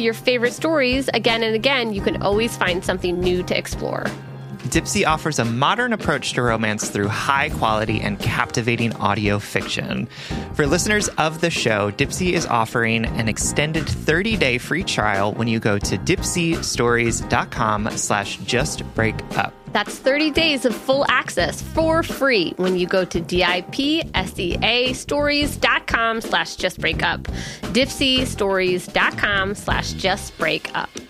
your favorite stories again and again, you can always find something new to explore. Dipsea offers a modern approach to romance through high quality and captivating audio fiction. For listeners of the show, Dipsea is offering an extended 30-day free trial when you go to dipseastories.com slash justbreakup. That's 30 days of full access for free when you go to dipsea stories.com slash justbreakup. dipseastories.com slash justbreakup.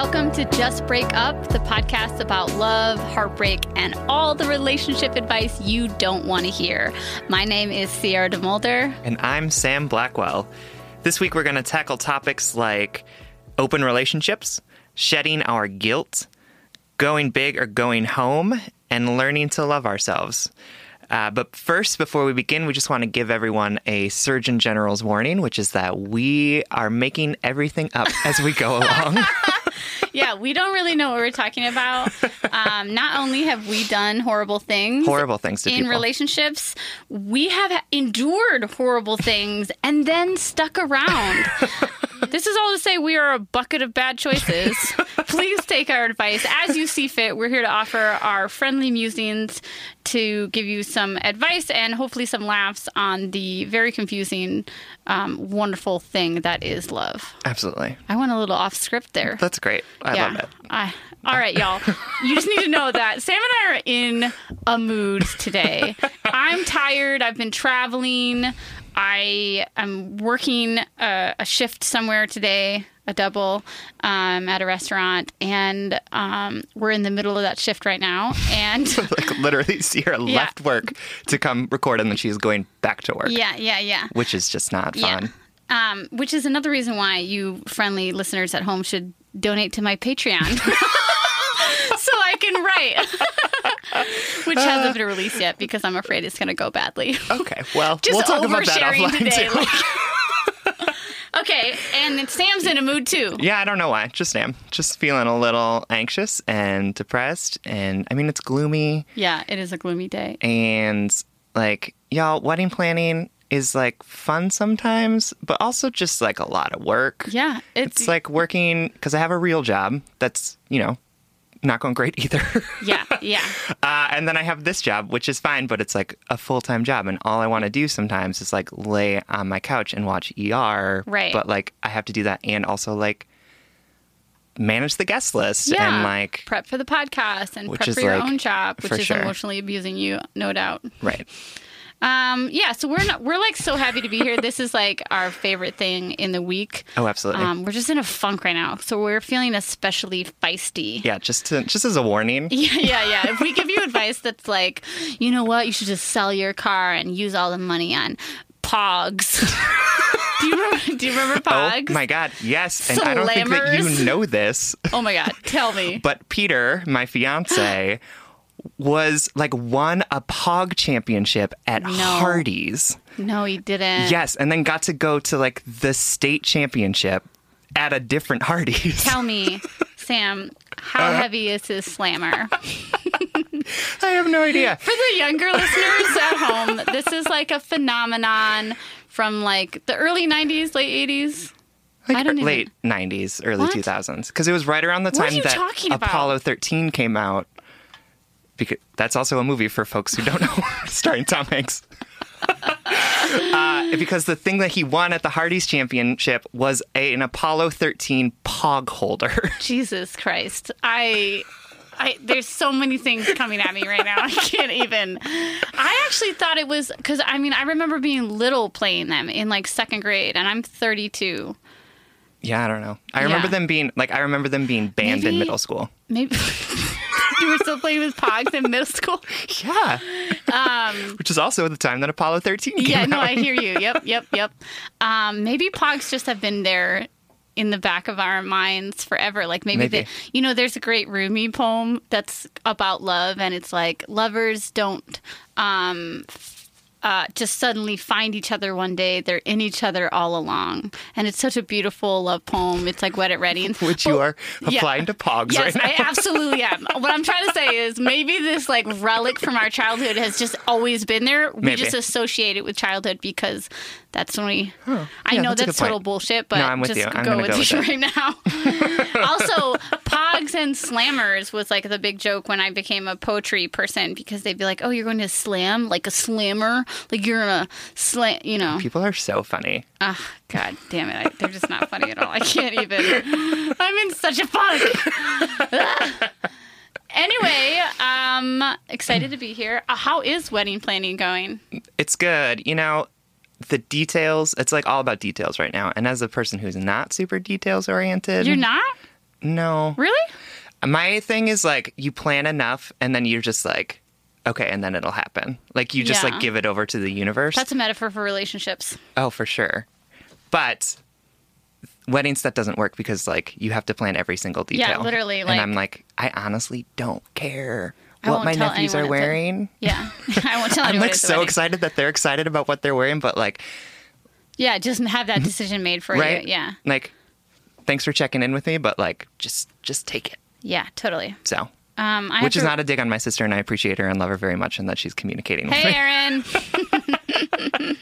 Welcome to Just Break Up, the podcast about love, heartbreak, and all the relationship advice you don't want to hear. My name is Sierra DeMulder. And I'm Sam Blackwell. This week we're going to tackle topics like open relationships, shedding our guilt, going big or going home, and learning to love ourselves. Uh, but first, before we begin, we just want to give everyone a Surgeon General's warning, which is that we are making everything up as we go along. yeah, we don't really know what we're talking about. Um, not only have we done horrible things, horrible things in people. relationships, we have endured horrible things and then stuck around. this is all to say we are a bucket of bad choices. Please take our advice as you see fit. We're here to offer our friendly musings to give you some advice and hopefully some laughs on the very confusing, um, wonderful thing that is love. Absolutely. I went a little off script there. That's great. I yeah. love it. I, all right, y'all. You just need to know that Sam and I are in a mood today. I'm tired. I've been traveling. I am working a, a shift somewhere today, a double um, at a restaurant, and um, we're in the middle of that shift right now. And like literally, Sierra yeah. left work to come record, and then she's going back to work. Yeah, yeah, yeah. Which is just not fun. Yeah. Um, which is another reason why you friendly listeners at home should donate to my Patreon. so I can write, which hasn't been released yet because I'm afraid it's going to go badly. Okay, well, Just we'll talk about that offline today, too. Like, okay, and Sam's in a mood too. Yeah, I don't know why. Just Sam. Just feeling a little anxious and depressed, and I mean it's gloomy. Yeah, it is a gloomy day. And like, y'all, wedding planning is like fun sometimes, but also just like a lot of work. Yeah, it's, it's like working because I have a real job that's you know not going great either. yeah, yeah. Uh, and then I have this job, which is fine, but it's like a full time job, and all I want to do sometimes is like lay on my couch and watch ER. Right. But like I have to do that, and also like manage the guest list yeah. and like prep for the podcast and prep for your like, own job, which is sure. emotionally abusing you, no doubt. Right. Um, yeah, so we're not we're like so happy to be here. This is like our favorite thing in the week. Oh, absolutely. Um, we're just in a funk right now, so we're feeling especially feisty. Yeah, just to just as a warning. Yeah, yeah, yeah. if we give you advice that's like, you know what, you should just sell your car and use all the money on Pogs. do you remember? Do you remember Oh Pogs? my god, yes. And I don't think that you know this, Oh my god, tell me. but Peter, my fiance, was like won a Pog championship at Hardee's. No, he didn't. Yes, and then got to go to like the state championship at a different Hardee's. Tell me, Sam, how Uh-huh. heavy is his slammer? I have no idea. For the younger listeners at home, this is like a phenomenon from like the early 90s, late 80s. I don't even- late 90s, early What? 2000s. Because it was right around the time that? Apollo 13 came out. Because that's also a movie for folks who don't know, starring Tom Hanks. uh, because the thing that he won at the Hardee's Championship was a, an Apollo 13 pog holder. Jesus Christ. I I there's so many things coming at me right now. I can't even. I actually thought it was cuz I mean, I remember being little playing them in like second grade and I'm 32. yeah, I don't know. I remember Yeah. them being like I remember them being banned in middle school. Maybe you were still playing with pogs in middle school. Yeah. Which is also the time that Apollo 13 came Um, Yeah, out. no, I hear you. Yep, yep, yep. Um, maybe pogs just have been there in the back of our minds forever. Like maybe, Maybe. they, you know, there's a great Rumi poem that's about love, and it's like lovers don't um, uh, just suddenly find each other one day. They're in each other all along, and it's such a beautiful love poem. It's like Wet It Ready, Which you are Yeah. applying to pogs Yes, right now. I absolutely am. What I'm trying to say is maybe this like relic from our childhood has just always been there. We Maybe. just associate it with childhood because that's when we. I Yeah, know that's that's total point. bullshit, but No, I'm with just you. I'm go with go it right now. also, And Slammers was like the big joke when I became a poetry person because they'd be like, "Oh, you're going to slam like a slammer, like you're gonna slam," you know. People are so funny. Ah, God damn it. I, they're just not funny at all. I can't even. I'm in such a funk. anyway, um, excited to be here. Uh, how is wedding planning going? It's good. You know, the details, it's like all about details right now. And as a person who's not super details oriented, You're not? No. Really? My thing is like you plan enough and then you're just like, okay, and then it'll happen. Like you just Yeah. like give it over to the universe. That's a metaphor for relationships. oh, for sure. But weddings that doesn't work because like you have to plan every single detail. Yeah, literally, and I'm like, I honestly don't care what my nephews are a- wearing. Yeah. I won't tell I'm like so excited that they're excited about what they're wearing, but like, Yeah, just have that decision made for right? you. Yeah. Like, thanks for checking in with me, but like, just just take it. Yeah, totally. So, Um, I which is to- not a dig on my sister, and I appreciate her and love her very much, and that she's communicating with Hey, Aaron.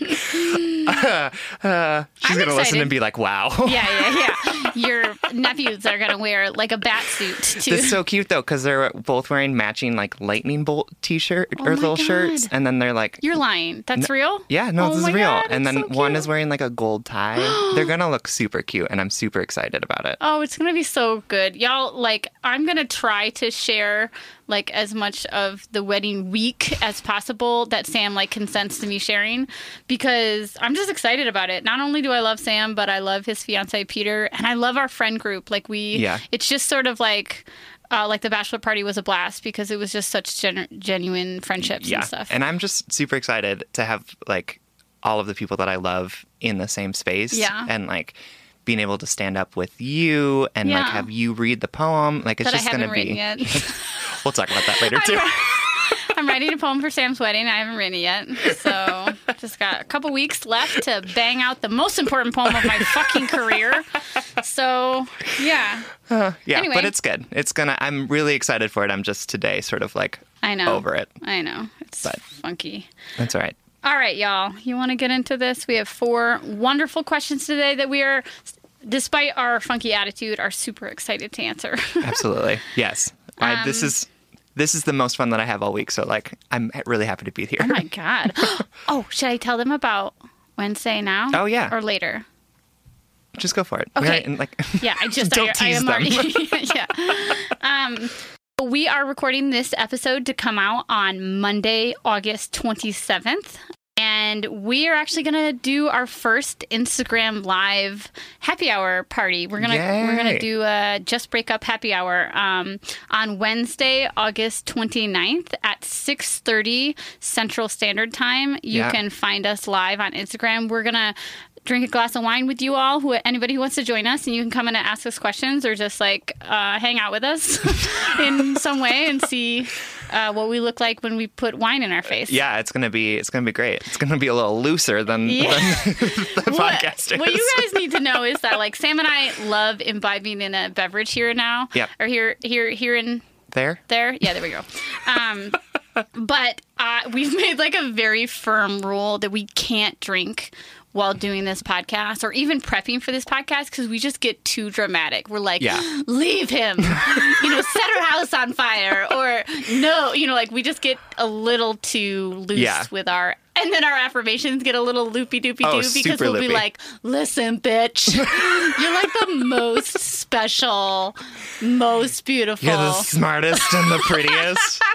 She's I'm gonna listen and be like, "Wow." Yeah, yeah, yeah. Your nephews are gonna wear like a bat suit too. It's so cute though because they're both wearing matching like lightning bolt t-shirt Oh or little God. shirts, and then they're like, You're lying. That's real? "Yeah, no, Oh this is real." God, and then so one is wearing like a gold tie. they're gonna look super cute, and I'm super excited about it. Oh, it's gonna be so good, y'all. Like, I'm gonna try to share like as much of the wedding week as possible that Sam like consents to me sharing because I'm just excited about it. Not only do I love Sam, but I love his fiance Peter, and I love our friend group. Like, we, Yeah. it's just sort of like. Uh, like the bachelor party was a blast because it was just such gen- genuine friendships yeah, and stuff. and I'm just super excited to have like all of the people that I love in the same space. Yeah. and like. Being able to stand up with you and like have you read the poem, like it's that I just gonna be. yet. We'll talk about that later too. I'm writing a poem for Sam's wedding. I haven't written it yet. So just got a couple weeks left to bang out the most important poem of my fucking career. So yeah, Yeah, Anyway. but it's good. It's gonna. I'm really excited for it. I'm just today sort of like I know. over it. I know. It's But- funky. That's all right. All right, y'all. You want to get into this? We have four wonderful questions today that we are, despite our funky attitude, are super excited to answer. Absolutely. Yes. I, this Um, is this is the most fun that I have all week. So like, I'm really happy to be here. oh my god. Oh, should I tell them about Wednesday now? Oh, yeah. Or later? Just go for it. Okay. Right? And, like, Yeah, I just Don't I, I tease am them. already yeah. Um we are recording this episode to come out on Monday, August 27th. And we are actually gonna do our first Instagram live happy hour party. We're gonna we're gonna do a just break up happy hour um, on Wednesday, August 29th at 6:30 Central Standard Time. You Yeah. can find us live on Instagram. We're gonna drink a glass of wine with you all. Who anybody who wants to join us, and you can come in and ask us questions, or just like uh, hang out with us in some way and see uh, what we look like when we put wine in our face. Yeah, it's gonna be it's gonna be great. It's gonna be a little looser than, Yeah. than the What, podcast is. what you guys need to know is that like Sam and I love imbibing in a beverage here and now. Yep. Or here here here in there? there. Yeah, there we go. Um, but uh, we've made like a very firm rule that we can't drink while doing this podcast or even prepping for this podcast because we just get too dramatic. We're like, Yeah. leave him, you know, set her house on fire, or no, you know, like we just get a little too loose Yeah. with our. And then our affirmations get a little loopy doopy Oh, because we'll be like, listen, bitch, you're like the most special, most beautiful. You're the smartest and the prettiest.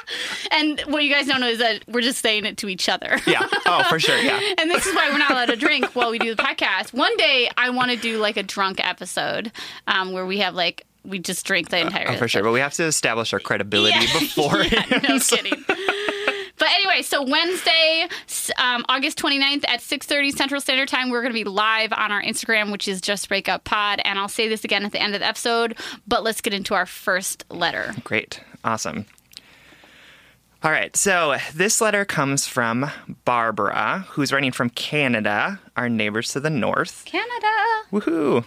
And what you guys don't know is that we're just saying it to each other. yeah. Oh, for sure. Yeah. And this is why we're not allowed to drink while we do the podcast. One day, I want to do like a drunk episode um, where we have like we just drink the entire. Oh, for sure. But we have to establish our credibility Yeah. before. Yeah, no kidding. But anyway, so Wednesday, um, August 29th at 6.30 Central Standard Time, we're going to be live on our Instagram, which is Just Breakup Pod. And I'll say this again at the end of the episode, but let's get into our first letter. Great. Awesome. All right. So this letter comes from Barbara, who's writing from Canada, our neighbors to the north. Canada. Woohoo.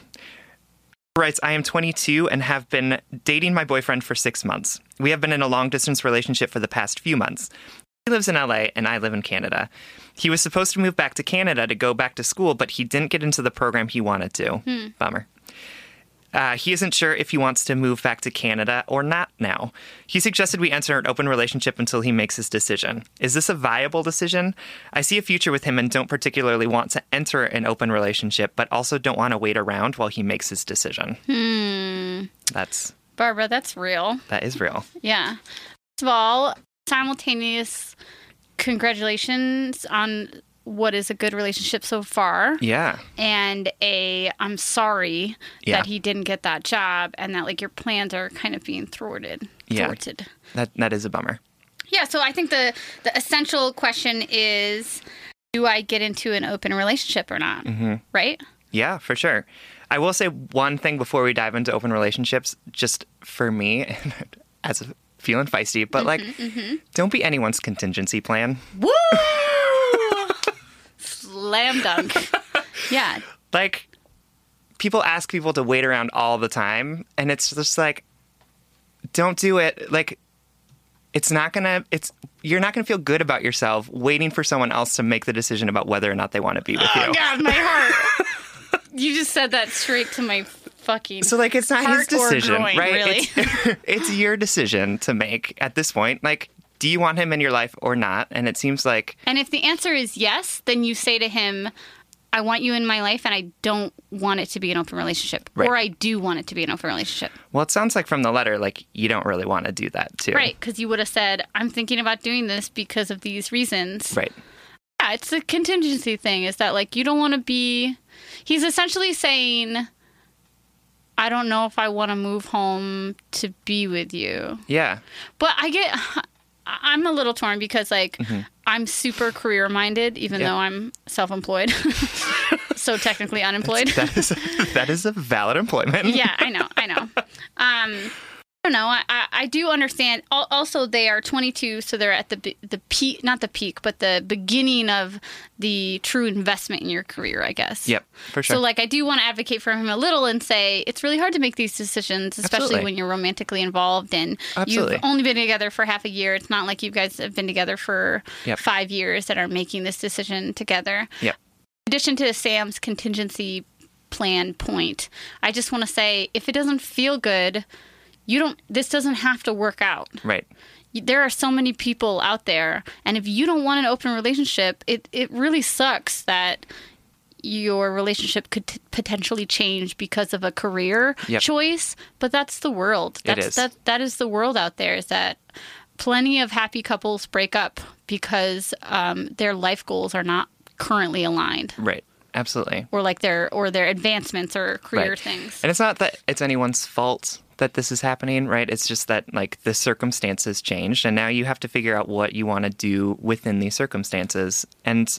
Writes, I am 22 and have been dating my boyfriend for six months. We have been in a long distance relationship for the past few months. He lives in LA and I live in Canada. He was supposed to move back to Canada to go back to school, but he didn't get into the program he wanted to. Bummer. Uh, he isn't sure if he wants to move back to Canada or not now. He suggested we enter an open relationship until he makes his decision. Is this a viable decision? I see a future with him and don't particularly want to enter an open relationship, but also don't want to wait around while he makes his decision. Hmm. That's Barbara, that's real. that is real. Yeah. First of all, simultaneous congratulations on what is a good relationship so far. Yeah. And a I'm sorry Yeah. that he didn't get that job and that like your plans are kind of being thwarted. Yeah. Thwarted. That that is a bummer. Yeah, so I think the the essential question is do I get into an open relationship or not? Mm-hmm. Right? Yeah, for sure. I will say one thing before we dive into open relationships, just for me, as a feeling feisty, but mm-hmm, like, mm-hmm. don't be anyone's contingency plan. Woo! Slam dunk. Yeah. Like, people ask people to wait around all the time, and it's just like, don't do it. Like, it's not gonna. It's you're not gonna feel good about yourself waiting for someone else to make the decision about whether or not they want to be with oh, you. Oh God, my heart. you just said that straight to my fucking. So like it's not his decision, groin, right? really. It's, it's your decision to make at this point. Like, do you want him in your life or not? And it seems like and if the answer is yes, then you say to him, "I want you in my life, and I don't want it to be an open relationship, Right. or I do want it to be an open relationship." well, it sounds like from the letter, like you don't really want to do that too. Right? Because you would have said, "I'm thinking about doing this because of these reasons." Right. Yeah, it's a contingency thing. Is that like you don't want to be? He's essentially saying, "I don't know if I want to move home to be with you." Yeah. But I get, I'm a little torn because like I'm super career minded, even Mm-hmm. Yeah. though I'm self employed, so technically unemployed. That is that is a valid employment. yeah, I know, I know. Um, don't know. I, I, I do understand. Al- Also, they are 22, so they're at the the peak, not the peak, but the beginning of the true investment in your career, I guess. Yep. For sure. So, like, I do want to advocate for him a little and say it's really hard to make these decisions, especially Absolutely. when you're romantically involved and Absolutely. you've only been together for half a year. It's not like you guys have been together for Yep. five years that are making this decision together. Yep. In addition to Sam's contingency plan point, I just want to say if it doesn't feel good, you don't. This doesn't have to work out Right. there are so many people out there and if you don't want an open relationship it, it really sucks that your relationship could t- potentially change because of a career Yep. choice but that's the world It that's is. that that is the world out there is that plenty of happy couples break up because um, their life goals are not currently aligned Right. Absolutely. or like their or their advancements or career Right. things And it's not that it's anyone's fault that this is happening, right? It's just that like the circumstances changed and now you have to figure out what you want to do within these circumstances. And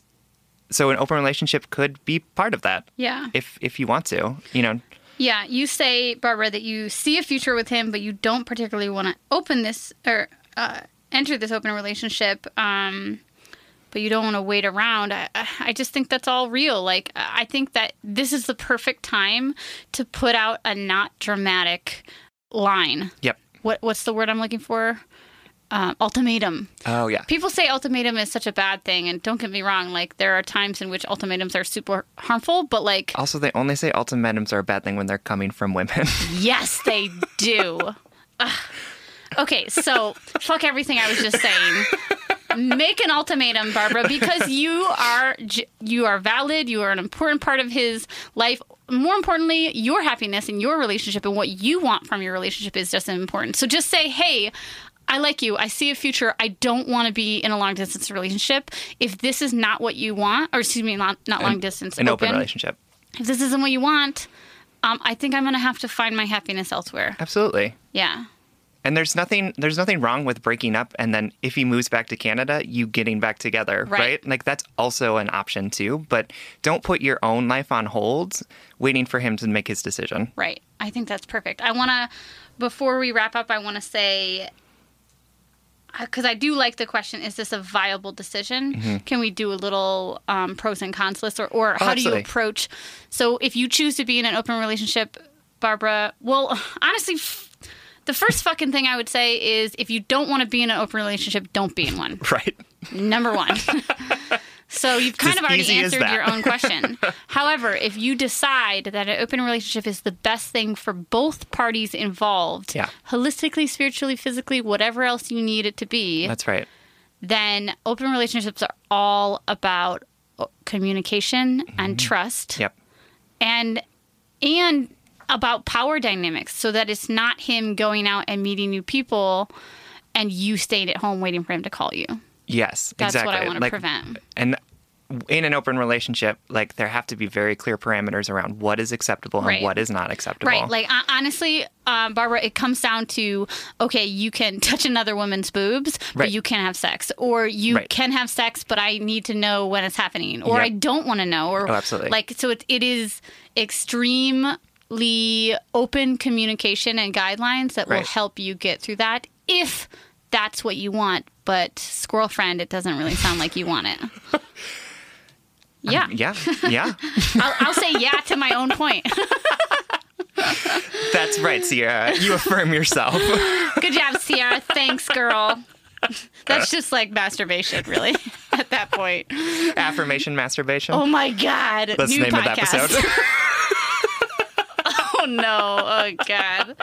so an open relationship could be part of that. Yeah. If if you want to, you know. Yeah, you say, Barbara, that you see a future with him, but you don't particularly want to open this or uh, enter this open relationship. Um, but you don't want to wait around. I, I just think that's all real. Like, I think that this is the perfect time to put out a not dramatic line. Yep. What What's the word I'm looking for? Um, ultimatum. Oh yeah. People say ultimatum is such a bad thing, and don't get me wrong. Like, there are times in which ultimatums are super harmful, but like, Also, they only say ultimatums are a bad thing when they're coming from women. Yes, they do. Okay, so fuck everything I was just saying. Make an ultimatum, Barbara, because you are you are valid. You are an important part of his life. More importantly, your happiness and your relationship and what you want from your relationship is just as important. So just say, "Hey, I like you. I see a future. I don't want to be in a long distance relationship. If this is not what you want, or excuse me, not, not long distance, An open relationship. If this isn't what you want, um, I think I'm going to have to find my happiness elsewhere. Absolutely. Yeah. And there's nothing there's nothing wrong with breaking up and then if he moves back to Canada, you getting back together, Right. right? Like that's also an option too, but don't put your own life on hold waiting for him to make his decision. Right. I think that's perfect. I want to, before we wrap up, I want to say, because I do like the question, is this a viable decision? Can we do a little um, pros and cons list? Or, or how do you approach? So if you choose to be in an open relationship, Barbara, well, honestly, f- the first fucking thing I would say is if you don't want to be in an open relationship, don't be in one. Right. Number one. so you've kind as of already answered your own question. However, if you decide that an open relationship is the best thing for both parties involved, Yeah. holistically, spiritually, physically, whatever else you need it to be, That's right. then open relationships are all about uh, communication and trust Yep. and and about power dynamics so that it's not him going out and meeting new people and you staying at home waiting for him to call you. Yes, That's exactly. what I want to Like, prevent. And in an open relationship, like there have to be very clear parameters around what is acceptable Right. and what is not acceptable. Right. Like honestly, um, Barbara, it comes down to okay, you can touch another woman's boobs, but Right. you can't have sex, or you Right. can have sex, but I need to know when it's happening, or Yep. I don't want to know, or Oh, absolutely. like so. It, it is extremely open communication and guidelines that will help you get through that if that's what you want. But squirrel friend, it doesn't really sound like you want it. Yeah, yeah, yeah. I'll, I'll say yeah to my own point. That's right, Sierra. You affirm yourself. Good job, Sierra. Thanks, girl. That's just like masturbation, really, at that point. Affirmation masturbation. Oh my God. That's New the name podcast. of the episode. Oh no. Oh God.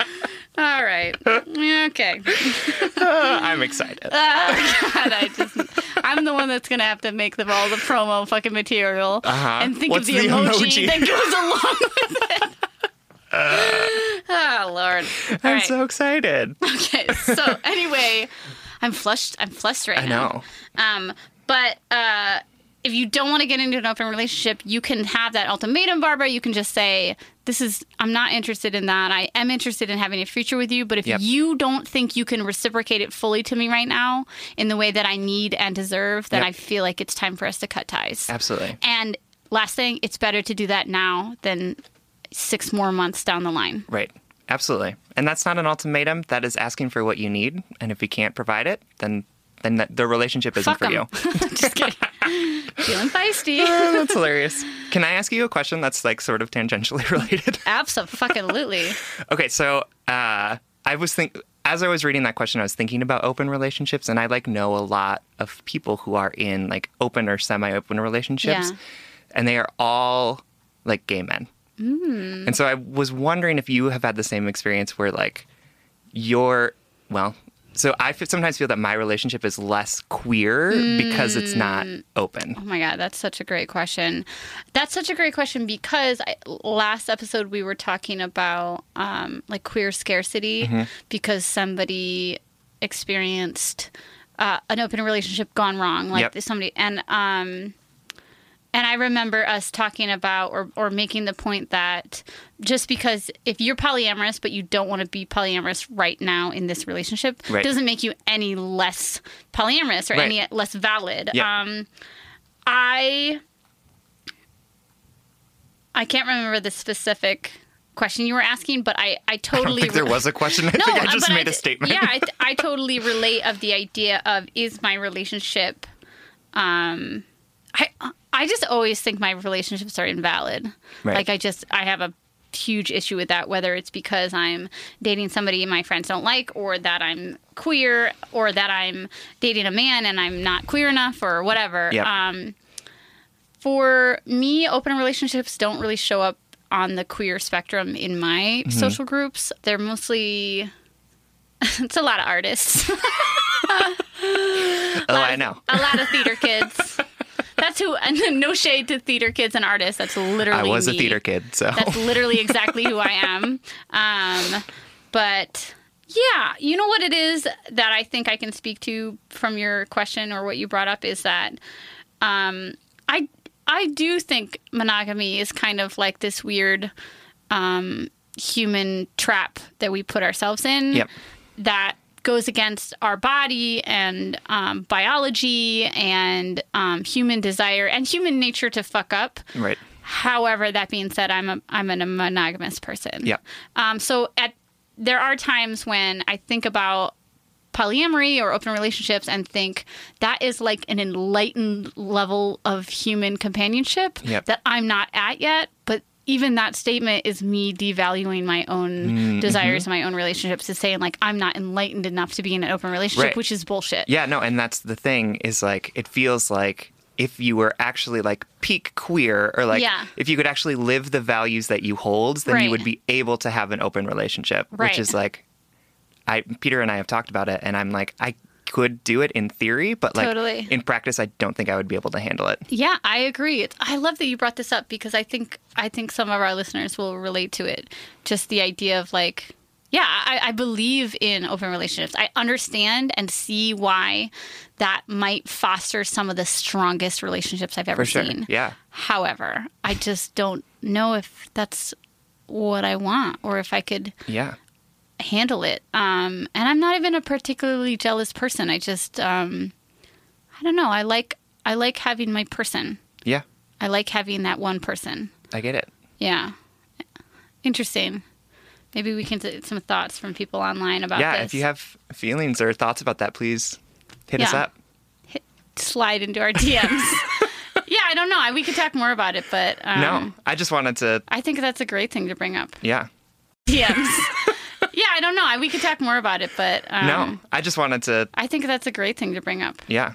All right. Okay. I'm excited. Oh God, I just, I'm the one that's going to have to make the, all the promo fucking material Uh-huh. and think What's of the, the emoji, emoji? that goes along with it. oh, Lord. All I'm right. so excited. Okay, so anyway, I'm flushed. I'm flushed right I now. know. Um, but uh, if you don't want to get into an open relationship, you can have that ultimatum, Barbara. You can just say, "This is. I'm not interested in that. I am interested in having a future with you. But if Yep. you don't think you can reciprocate it fully to me right now in the way that I need and deserve, then Yep. I feel like it's time for us to cut ties. Absolutely. And last thing, it's better to do that now than six more months down the line. Right. Absolutely. And that's not an ultimatum. That is asking for what you need. And if you can't provide it, then then that, the relationship isn't Fuck for 'em. you. Just kidding. Feeling feisty. Oh, that's hilarious. Can I ask you a question that's like sort of tangentially related? Absolutely. okay, so uh, I was think as I was reading that question, I was thinking about open relationships, and I like know a lot of people who are in like open or semi-open relationships, Yeah. and they are all like gay men. Mm. And so I was wondering if you have had the same experience where like your well. So I f- sometimes feel that my relationship is less queer because it's not Mm. open. Oh my God, that's such a great question. That's such a great question because I, last episode we were talking about um, like queer scarcity Mm-hmm. because somebody experienced uh, an open relationship gone wrong, like Yep. somebody and um, and I remember us talking about or, or making the point that just because if you're polyamorous but you don't want to be polyamorous right now in this relationship Right. doesn't make you any less polyamorous or Right. any less valid. Yep. Um, I I can't remember the specific question you were asking, but I, I totally. I think there was a question. I think I just made a d- statement. Yeah, I, I totally relate of the idea of is my relationship. Um, I I just always think my relationships are invalid. Right. Like I just I have a huge issue with that, whether it's because I'm dating somebody my friends don't like, or that I'm queer, or that I'm dating a man and I'm not queer enough, or whatever. Yep. Um, for me, open relationships don't really show up on the queer spectrum in my social groups. They're mostly it's a lot of artists, oh, I know. a lot of theater kids. That's who. And no shade to theater kids and artists. That's literally I was a theater kid, so That's literally exactly who I am. Um, but yeah, you know what it is that I think I can speak to from your question or what you brought up is that um, I I do think monogamy is kind of like this weird um, human trap that we put ourselves in Yep. that goes against our body and um, biology and um, human desire and human nature to fuck up. right. However, that being said, I'm a I'm a monogamous person. Yeah. Um, so at there are times when I think about polyamory or open relationships and think that is like an enlightened level of human companionship Yep. that I'm not at yet. Even that statement is me devaluing my own Mm-hmm. desires and my own relationships to saying like I'm not enlightened enough to be in an open relationship, Right. which is bullshit. Yeah, no, and that's the thing is like it feels like if you were actually like peak queer or like Yeah. if you could actually live the values that you hold, then Right. you would be able to have an open relationship, Right. which is like I Peter and I have talked about it and I'm like I could do it in theory, but like Totally. in practice I don't think I would be able to handle it. Yeah, I agree. I love that you brought this up because I think I think some of our listeners will relate to it. Just the idea of like, yeah, I, I believe in open relationships. I understand and see why that might foster some of the strongest relationships I've ever sure. seen. Yeah. However, I just don't know if that's what I want or if I could Yeah. Handle it. Um, and I'm not even a particularly jealous person. I just, um, I don't know. I like I like having my person. Yeah. I like having that one person. I get it. Yeah. Interesting. Maybe we can get some thoughts from people online about yeah, this. if you have feelings or thoughts about that, please hit us Yeah. up. slide into our DMs. yeah, I don't know. We could talk more about it, but um, no, I just wanted to I think that's a great thing to bring up. yeah. DMs. yeah, I don't know. We could talk more about it, but um, No, I just wanted to I think that's a great thing to bring up. yeah.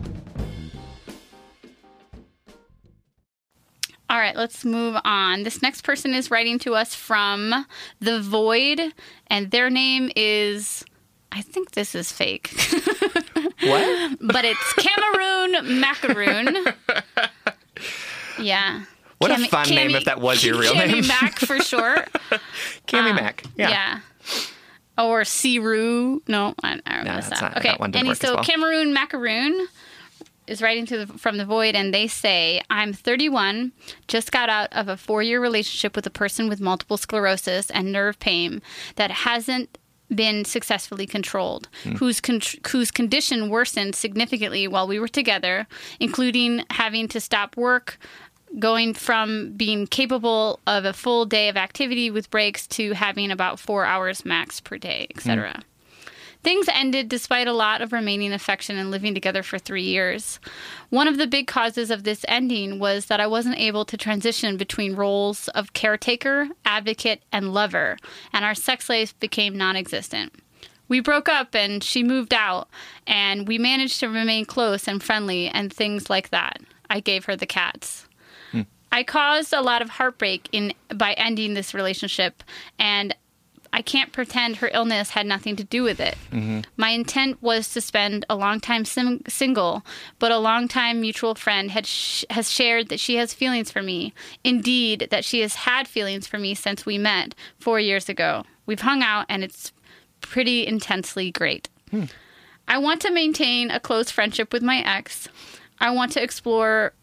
All right, let's move on. This next person is writing to us from The Void, and their name is. I think this is fake. what? but it's Cameroon Macaroon. Yeah. What Cam- a fun Cammy, name if that was your real Cammy name. Mac for short. Cammy uh, Mac. Yeah. Yeah. Or Siru. No, I, I no, that. Not, okay. That and so well. Cameroon Macaroon is writing to the, from the void, and they say, "I'm 31, just got out of a four-year relationship with a person with multiple sclerosis and nerve pain that hasn't." Been successfully controlled, mm. whose con- whose condition worsened significantly while we were together, including having to stop work, going from being capable of a full day of activity with breaks to having about four hours max per day, etc. Mm. Things ended despite a lot of remaining affection and living together for three years. One of the big causes of this ending was that I wasn't able to transition between roles of caretaker, advocate, and lover, and our sex life became non existent. We broke up and she moved out, and we managed to remain close and friendly and things like that. I gave her the cats. Hmm. I caused a lot of heartbreak in by ending this relationship, and I can't pretend her illness had nothing to do with it. Mm-hmm. My intent was to spend a long time sim- single, but a long time mutual friend had sh- has shared that she has feelings for me. Indeed, that she has had feelings for me since we met four years ago. We've hung out, and it's pretty intensely great. Hmm. I want to maintain a close friendship with my ex. I want to explore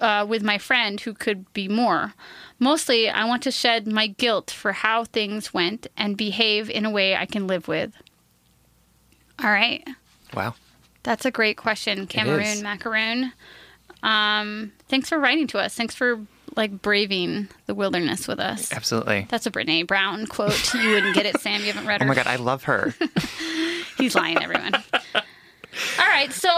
uh, with my friend who could be more. Mostly, I want to shed my guilt for how things went and behave in a way I can live with. All right. Wow. That's a great question, Cameroon Macaroon. Um, thanks for writing to us. Thanks for like braving the wilderness with us. Absolutely. That's a Brene Brown quote. You wouldn't get it, Sam. You haven't read her. Oh my god, I love her. He's lying, everyone. All right, so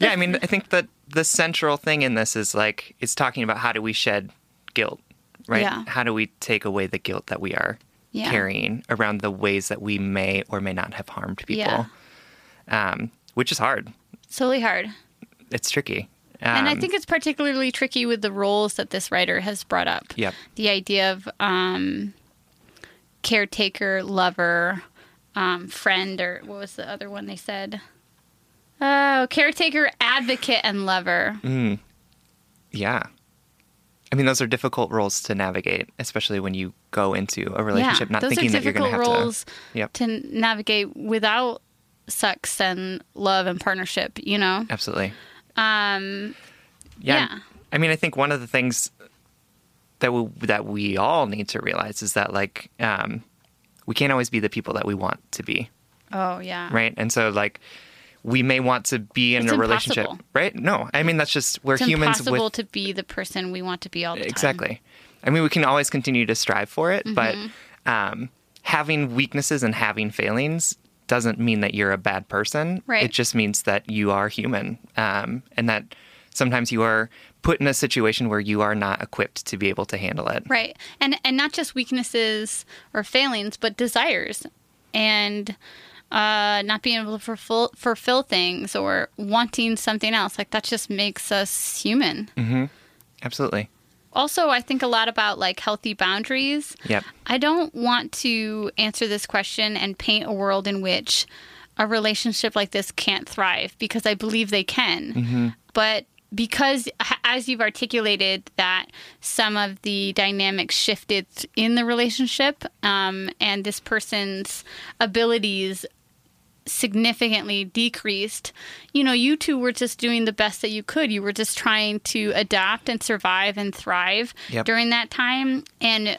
yeah, I mean, I think that the central thing in this is like it's talking about how do we shed guilt right? Yeah. How do we take away the guilt that we are yeah. carrying around the ways that we may or may not have harmed people? Yeah. Um, which is hard. It's totally hard. It's tricky. Um, and I um, think it's particularly tricky with the roles that this writer has brought up. Yep. The idea of um, caretaker, lover, um, friend, or what was the other one they said? Oh, caretaker, advocate, and lover. Mm. Yeah. I mean, those are difficult roles to navigate, especially when you go into a relationship yeah, not thinking that you're going to have roles to. Yep. to navigate without sex and love and partnership. You know, absolutely. Um, yeah. yeah. I mean, I think one of the things that we that we all need to realize is that like um, we can't always be the people that we want to be. Oh yeah. Right, and so like we may want to be in it's a relationship, right? No, I mean that's just we're it's humans. Impossible with... to be the person we want to be all the time. Exactly. I mean, we can always continue to strive for it, mm-hmm. but um, having weaknesses and having failings doesn't mean that you're a bad person. Right. It just means that you are human, um, and that sometimes you are put in a situation where you are not equipped to be able to handle it. Right. And and not just weaknesses or failings, but desires and uh, not being able to fulfill, fulfill things or wanting something else. Like that just makes us human. Absolutely. Also, I think a lot about like healthy boundaries. Yep. I don't want to answer this question and paint a world in which a relationship like this can't thrive because I believe they can. But because, as you've articulated, that some of the dynamics shifted in the relationship um, and this person's abilities significantly decreased. You know, you two were just doing the best that you could. You were just trying to adapt and survive and thrive Yep. during that time. And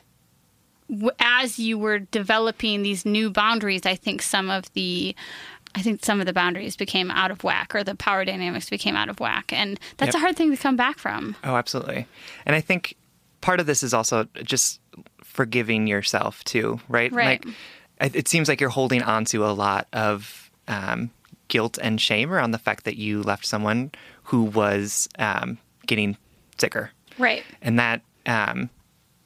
w- as you were developing these new boundaries, I think some of the I think some of the boundaries became out of whack or the power dynamics became out of whack. And that's Yep. a hard thing to come back from. Oh, absolutely. And I think part of this is also just forgiving yourself too, right? Right. Like, it seems like you're holding on to a lot of um, guilt and shame around the fact that you left someone who was um, getting sicker, Right. and that um,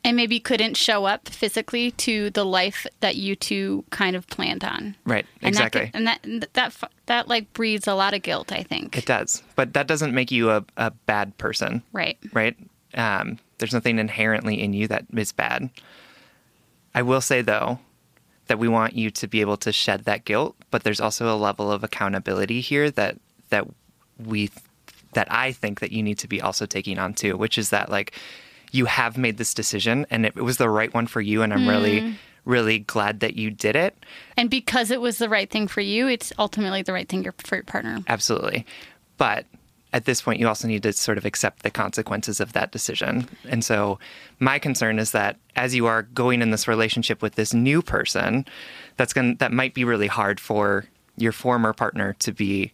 And maybe couldn't show up physically to the life that you two kind of planned on. right And exactly. That, and that that that that like breeds a lot of guilt, I think. it does, but that doesn't make you a, a bad person, right. right? Um, there's nothing inherently in you that is bad. I will say though that we want you to be able to shed that guilt, but there's also a level of accountability here that that we that I think that you need to be also taking on too, which is that like you have made this decision and it, it was the right one for you and I'm really hmm. really glad that you did it. And because it was the right thing for you, it's ultimately the right thing for your partner. Absolutely. But at this point, you also need to sort of accept the consequences of that decision. And so, my concern is that as you are going in this relationship with this new person, that's going that might be really hard for your former partner to be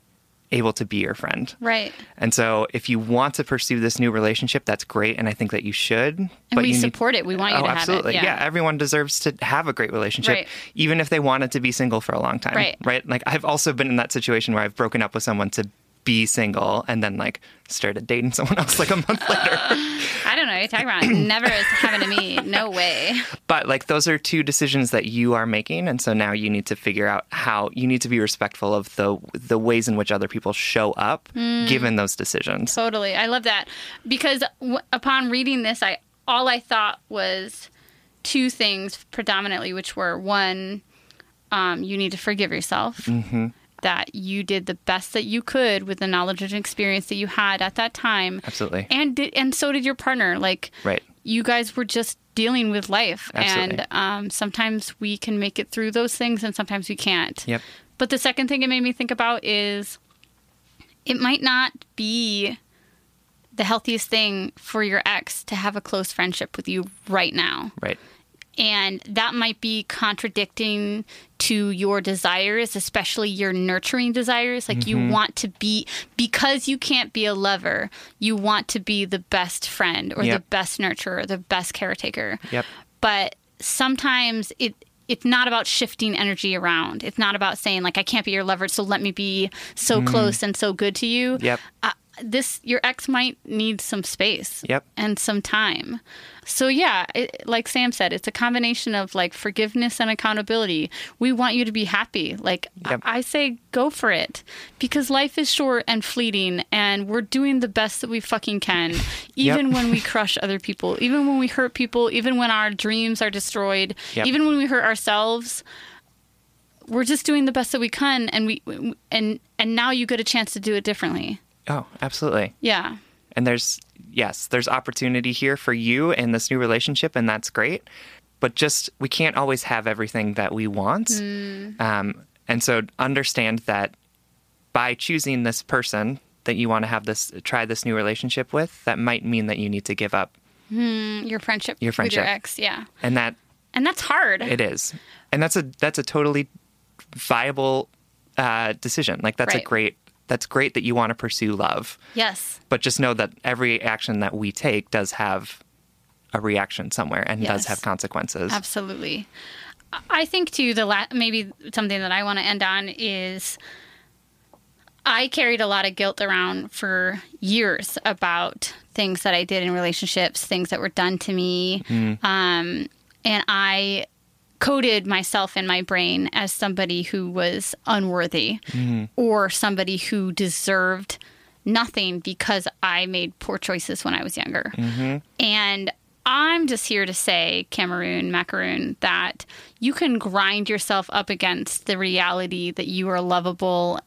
able to be your friend. Right. And so, if you want to pursue this new relationship, that's great, and I think that you should. And but we you need- support it. We want you oh, to have it. absolutely. Yeah. everyone deserves to have a great relationship, Right. even if they wanted to be single for a long time. Right. Right. Like I've also been in that situation where I've broken up with someone to be single and then like started dating someone else like a month later. I don't know. You're talking about never has happened to me. No way. but like those are two decisions that you are making, and so now you need to figure out how you need to be respectful of the the ways in which other people show up Mm. given those decisions. Totally. I love that because w- upon reading this, I all I thought was two things predominantly, which were one, um, you need to forgive yourself. That you did the best that you could with the knowledge and experience that you had at that time, Absolutely. and did, and so did your partner. Like, Right. you guys were just dealing with life, Absolutely. and um, sometimes we can make it through those things, and sometimes we can't. Yep. But the second thing it made me think about is it might not be the healthiest thing for your ex to have a close friendship with you right now. Right. And that might be contradicting to your desires, especially your nurturing desires. Like you want to be, because you can't be a lover, you want to be the best friend or Yep. the best nurturer, the best caretaker Yep. but sometimes it it's not about shifting energy around. It's not about saying like I can't be your lover, so let me be so close and so good to you. Yep. Uh, this your ex might need some space. Yep. And some time. So yeah, it, like Sam said, it's a combination of like forgiveness and accountability. We want you to be happy. Like Yep. I, I say, go for it because life is short and fleeting, and we're doing the best that we fucking can, even when we crush other people, even when we hurt people, even when our dreams are destroyed, Yep. even when we hurt ourselves. We're just doing the best that we can, and we and and now you get a chance to do it differently. Oh, absolutely. Yeah. And there's, yes, there's opportunity here for you in this new relationship, and that's great. But just, we can't always have everything that we want. Um, and so understand that by choosing this person that you want to have this, try this new relationship with, that might mean that you need to give up. Your friendship, Your with friendship. your ex, yeah, And that and that's hard. it is. And that's a, that's a totally viable uh, decision. Like, that's Right. a great, that's great that you want to pursue love. yes, but just know that every action that we take does have a reaction somewhere and does have consequences. absolutely. I think too the la- maybe something that I want to end on is I carried a lot of guilt around for years about things that I did in relationships, things that were done to me. Um, and I coded myself in my brain as somebody who was unworthy mm-hmm. or somebody who deserved nothing because I made poor choices when I was younger. Mm-hmm. And I'm just here to say, Cameroon, Macaroon, that you can grind yourself up against the reality that you are lovable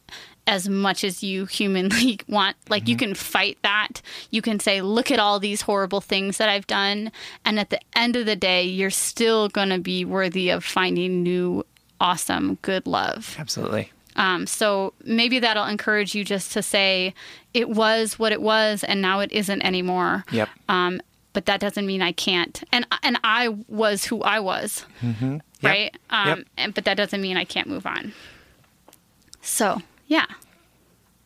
as much as you humanly want. Like, you can fight that. You can say, look at all these horrible things that I've done. And at the end of the day, you're still going to be worthy of finding new, awesome, good love. Absolutely. Um, so maybe that'll encourage you just to say, it was what it was, and now it isn't anymore. Yep. Um, but that doesn't mean I can't. And and I was who I was, right? Um, Yep. and but that doesn't mean I can't move on. So yeah,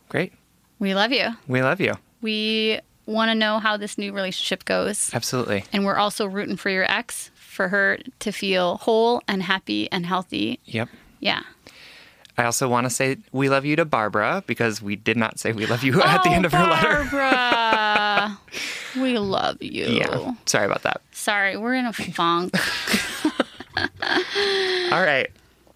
Great. we love you. We love you. We want to know how this new relationship goes, Absolutely. and we're also rooting for your ex for her to feel whole and happy and healthy. Yep. Yeah. I also want to say we love you to Barbara because we did not say we love you at the Oh, end of her letter. Barbara, we love you. Yeah. Sorry about that. Sorry, we're in a funk. All right.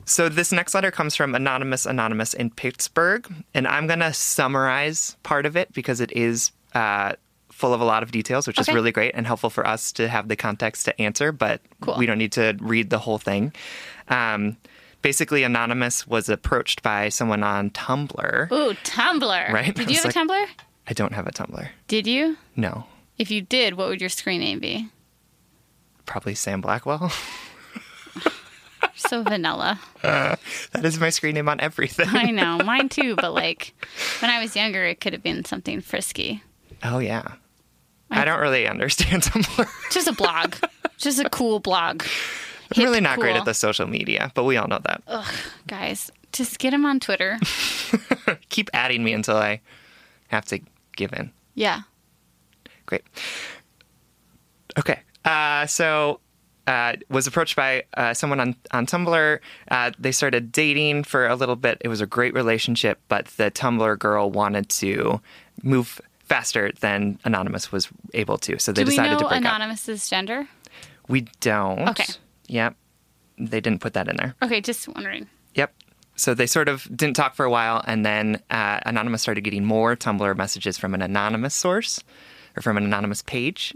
So this next letter comes from Anonymous Anonymous in Pittsburgh, and I'm going to summarize part of it because it is uh, full of a lot of details, which is really great and helpful for us to have the context to answer, but Cool. we don't need to read the whole thing. Um, basically, Anonymous was approached by someone on Tumblr. Ooh, Tumblr. Right? Did you have a Tumblr? I don't have a Tumblr. Did you? No. If you did, what would your screen name be? Probably Sam Blackwell. So vanilla. that is my screen name on everything. I know, mine too, but like when I was younger, it could have been something frisky. Oh, yeah. I don't really understand Tumblr. Just a blog. Just a cool blog. I'm really not great at the social media, but we all know that. Guys, just get him on Twitter. Keep adding me until I have to give in. Yeah. Great. Okay. Uh, so uh, was approached by uh, someone on on Tumblr. Uh, they started dating for a little bit. It was a great relationship, but the Tumblr girl wanted to move faster than Anonymous was able to, so they Do we decided know to break up. Anonymous's gender? We don't. Okay. Yep. They didn't put that in there. Okay, just wondering. Yep. So they sort of didn't talk for a while, and then uh, Anonymous started getting more Tumblr messages from an anonymous source or from an anonymous page,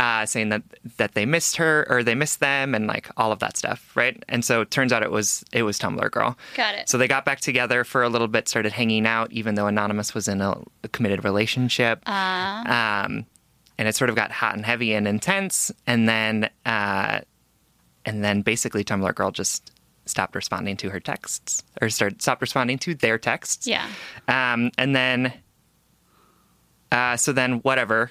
uh, saying that that they missed her or they missed them, and like all of that stuff, right? And so it turns out it was it was Tumblr girl. Got it. So they got back together for a little bit, started hanging out, even though Anonymous was in a, a committed relationship. Um, and it sort of got hot and heavy and intense, and then uh, and then basically Tumblr girl just stopped responding to her texts or started stopped responding to their texts. Yeah. Um, and then, uh, so then whatever.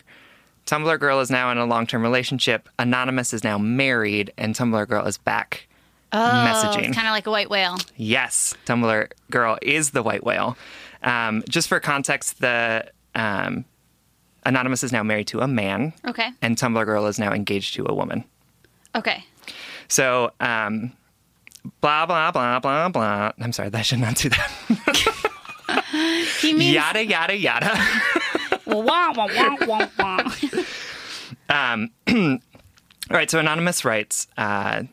Tumblr girl is now in a long term relationship. Anonymous is now married, and Tumblr girl is back messaging. It's kind of like a white whale. Yes, Tumblr girl is the white whale. Um, just for context, the um, Anonymous is now married to a man, Okay. and Tumblr girl is now engaged to a woman. Okay. So, um, blah blah blah blah blah. I'm sorry, I should not do that. He means yada yada yada. wah. All right, so Anonymous writes, uh,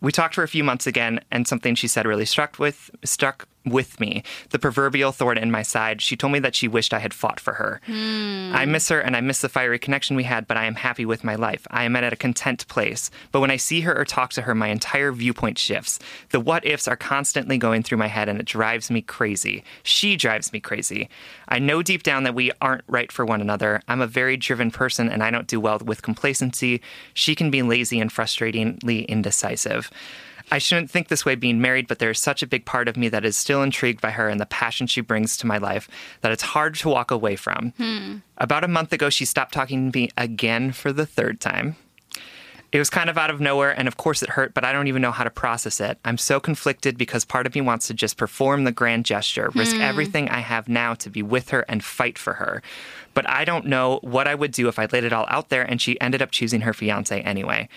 we talked for a few months again, and something she said really struck with struck with me. The proverbial thorn in my side. She told me that she wished I had fought for her. Hmm. I miss her and I miss the fiery connection we had, but I am happy with my life. I am at a content place. But when I see her or talk to her, my entire viewpoint shifts. The what ifs are constantly going through my head and it drives me crazy. She drives me crazy. I know deep down that we aren't right for one another. I'm a very driven person and I don't do well with complacency. She can be lazy and frustratingly indecisive. I shouldn't think this way being married, but there is such a big part of me that is still intrigued by her and the passion she brings to my life that it's hard to walk away from. Hmm. About a month ago, she stopped talking to me again for the third time. It was kind of out of nowhere, and of course it hurt, but I don't even know how to process it. I'm so conflicted because part of me wants to just perform the grand gesture, risk hmm. everything I have now to be with her and fight for her. But I don't know what I would do if I laid it all out there and she ended up choosing her fiance anyway.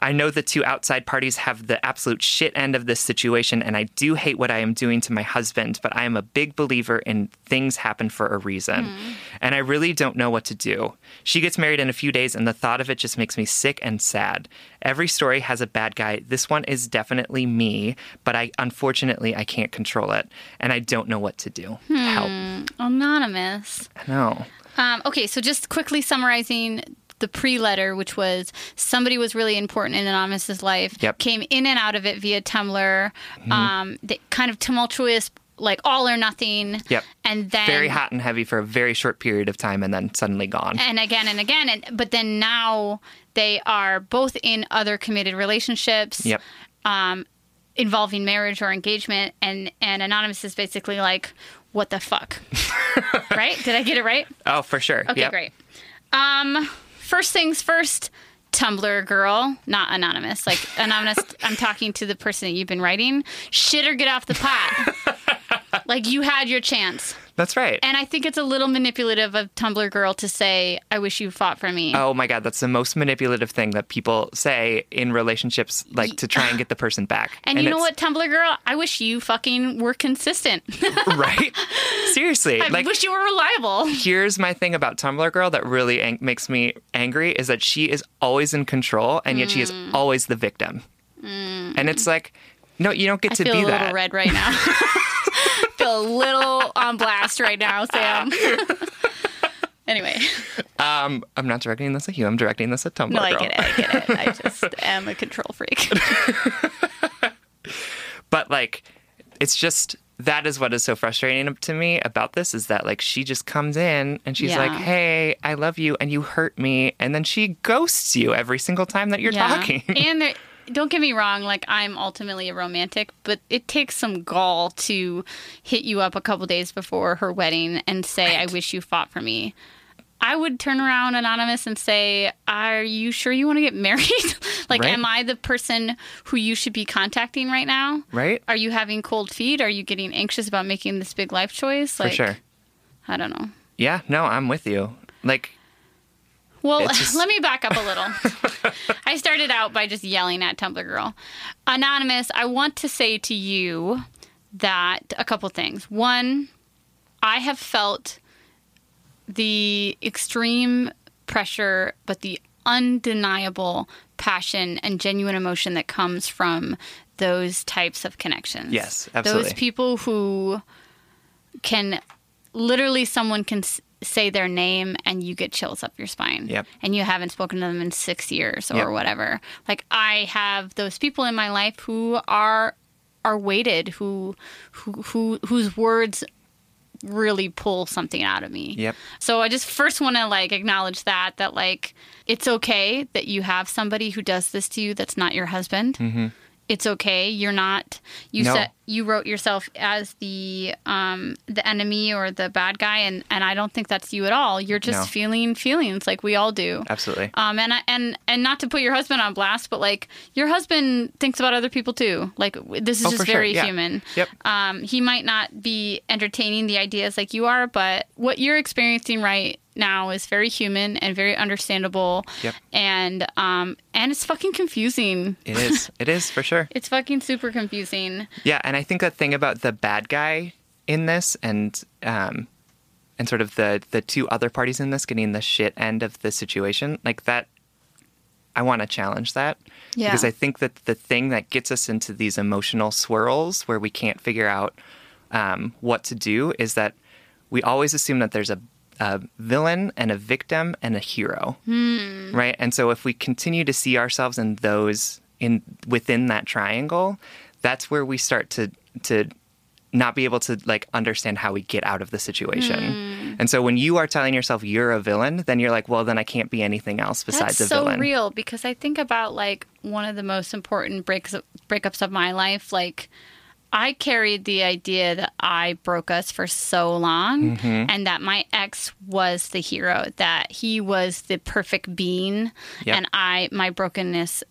I know the two outside parties have the absolute shit end of this situation, and I do hate what I am doing to my husband, but I am a big believer in things happen for a reason. And I really don't know what to do. She gets married in a few days, and the thought of it just makes me sick and sad. Every story has a bad guy. This one is definitely me, but I unfortunately I can't control it, and I don't know what to do. Help. Anonymous. No. Um, okay, so just quickly summarizing the pre-letter, which was somebody was really important in Anonymous's life, Yep. came in and out of it via Tumblr, um, the kind of tumultuous, like all or nothing. Yep. And then Very hot and heavy for a very short period of time, and then suddenly gone. and again and again and but then now they are both in other committed relationships Yep. um involving marriage or engagement and and anonymous is basically like what the fuck right did i get it right Oh, for sure. okay Yep. great um first things first tumblr girl not anonymous. Like anonymous i'm talking to the person that you've been writing. Shit or get off the pot like you had your chance That's right. and I think it's a little manipulative of Tumblr Girl to say, I wish you fought for me. Oh my God, that's the most manipulative thing that people say in relationships, like to try and get the person back. and, you know what, Tumblr Girl? I wish you fucking were consistent. Right? Seriously. I like, wish you were reliable. here's my thing about Tumblr Girl that really ang- makes me angry is that she is always in control and yet she is Mm. always the victim. And it's like, no, you don't get I to feel be a little that. red right now. feel a little on blast right now, Sam. anyway, Um, I'm not directing this at you. I'm directing this at Tumblr no, I Girl. get it. I get it. I just am a control freak. but like it's just that is what is so frustrating to me about this is that like she just comes in and she's Yeah. like hey i love you and you hurt me and then she ghosts you every single time that you're talking and there, don't get me wrong, like I'm ultimately a romantic, but it takes some gall to hit you up a couple days before her wedding and say, "I wish you fought for me." I would turn around anonymous and say, "Are you sure you want to get married? like, Right. am I the person who you should be contacting right now? right Are you having cold feet? Are you getting anxious about making this big life choice? for Like, sure I don't know. yeah no i'm with you like Well, just- let me back up a little. I started out by just yelling at Tumblr Girl. Anonymous, I want to say to you that a couple things. One, I have felt the extreme pressure, but the undeniable passion and genuine emotion that comes from those types of connections. Yes, absolutely. Those people who can literally someone can say their name and you get chills up your spine. Yep. And you haven't spoken to them in 6 years or Yep. whatever. Like I have those people in my life who are are weighted who who who whose words really pull something out of me. Yep. So I just first want to like acknowledge that that like it's okay that you have somebody who does this to you that's not your husband. Mm-hmm. It's okay. You're not you. No. set you wrote yourself as the um the enemy or the bad guy and and I don't think that's you at all. You're just No. feeling feelings like we all do. absolutely Um, and I- and and not to put your husband on blast, but like your husband thinks about other people too. Like this is Oh, just for sure. very Yeah. human. Yep. Um, he might not be entertaining the ideas like you are, but what you're experiencing right now is very human and very understandable. Yep. And um, and it's fucking confusing. it is it is for sure It's fucking super confusing. Yeah, and I think that thing about the bad guy in this and um and sort of the the two other parties in this getting the shit end of the situation, like that I want to challenge that. Yeah. Because I think that the thing that gets us into these emotional swirls where we can't figure out um, what to do is that we always assume that there's a, a villain and a victim and a hero, hmm. right? And so if we continue to see ourselves in those in within that triangle, that's where we start to to not be able to like understand how we get out of the situation. Hmm. And so when you are telling yourself you're a villain, then you're like, well, then I can't be anything else besides That's a so villain. real because I think about like one of the most important breaks breakups of my life. Like I carried the idea that I broke us for so long Mm-hmm. and that my ex was the hero, that he was the perfect being Yep. and I my brokenness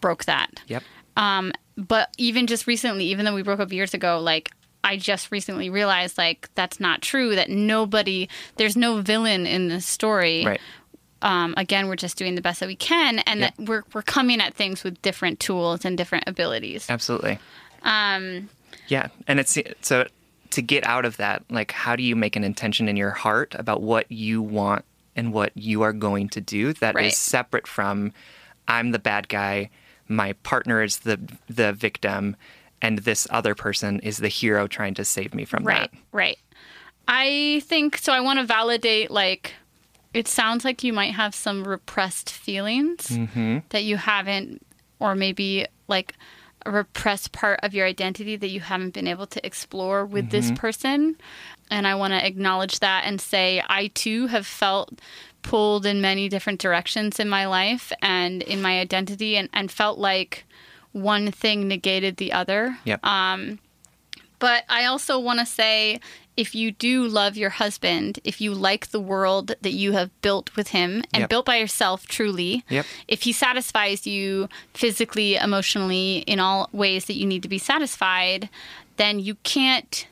broke that. Yep. Um, but even just recently, even though we broke up years ago, like I just recently realized like that's not true. That nobody, there's no villain in this story. Right. um, again, we're just doing the best that we can, and that we're we're coming at things with different tools and different abilities. Absolutely. Um, Yeah, and it's so to get out of that, like how do you make an intention in your heart about what you want and what you are going to do that is Right. separate from I'm the bad guy, my partner is the the victim, and this other person is the hero trying to save me from right, that. right. I think so. I want to validate like. It sounds like you might have some repressed feelings Mm-hmm. that you haven't, or maybe like a repressed part of your identity that you haven't been able to explore with this Mm-hmm. person. And I want to acknowledge that and say, I too have felt pulled in many different directions in my life and in my identity, and, and felt like one thing negated the other. Yep. But I also want to say if you do love your husband, if you like the world that you have built with him and Yep. built by yourself truly, Yep. if he satisfies you physically, emotionally, in all ways that you need to be satisfied, then you can't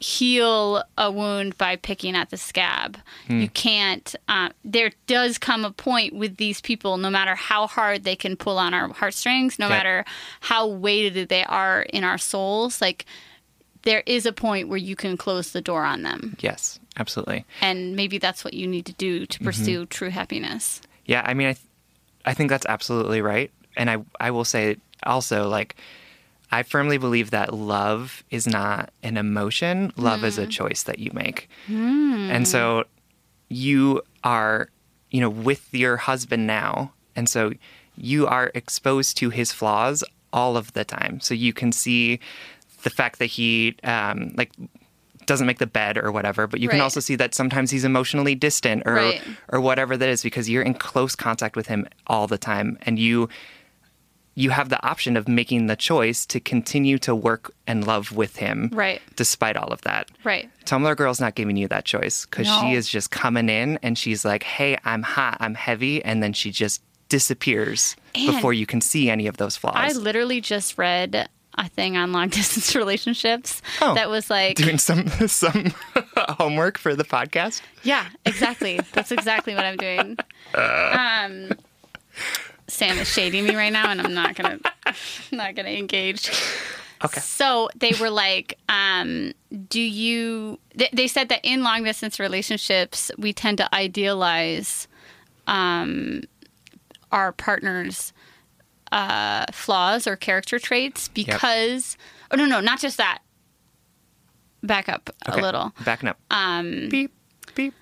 heal a wound by picking at the scab. You can't. Uh, there does come a point with these people, no matter how hard they can pull on our heartstrings, no Yeah. matter how weighted they are in our souls, like there is a point where you can close the door on them. Yes, absolutely. And maybe that's what you need to do to mm-hmm. pursue true happiness. Yeah, I mean, I, th- I think that's absolutely right, and I, I will say also like, I firmly believe that love is not an emotion. Love is a mm. choice that you make, hmm. and so you are, you know, with your husband now, and so you are exposed to his flaws all of the time. So you can see the fact that he, um, like doesn't make the bed or whatever, but you can also see that sometimes he's emotionally distant or Right. or whatever that is because you're in close contact with him all the time and you you have the option of making the choice to continue to work and love with him Right. despite all of that. Right. Tumblr Girl's not giving you that choice because she is just coming in and she's like, hey, I'm hot, I'm heavy. And then she just disappears And before you can see any of those flaws. I literally just read a thing on long distance relationships Oh. that was like Doing some some homework for the podcast. Yeah, exactly. That's exactly what I'm doing. Um, Sam is shading me right now, and I'm not gonna, not gonna engage. Okay. So they were like, um, "Do you?" They, they said that in long distance relationships, we tend to idealize um, our partner's uh, flaws or character traits because. Oh no, no, not just that. Back up Okay. a little Backing up. Um, beep, beep.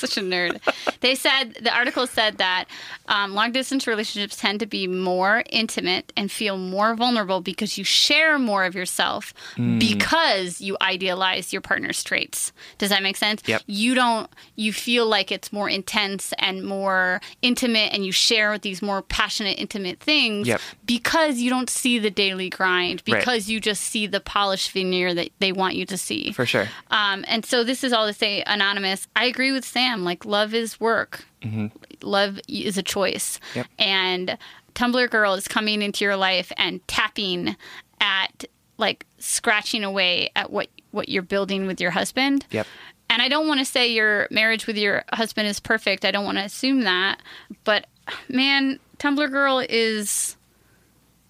Such a nerd. They said the article said that um, long distance relationships tend to be more intimate and feel more vulnerable because you share more of yourself Hmm. because you idealize your partner's traits. Does that make sense? Yep. You don't. You feel like it's more intense and more intimate, and you share these more passionate, intimate things Yep. because you don't see the daily grind. Right. Because you just see the polished veneer that they want you to see. For sure. Um, and so this is all to say, anonymous. I agree with Sam. Like love is work. Mm-hmm. Love is a choice. Yep. And Tumblr girl is coming into your life and tapping at like scratching away at what what you're building with your husband. Yep. And I don't want to say your marriage with your husband is perfect. I don't want to assume that. But man, Tumblr girl is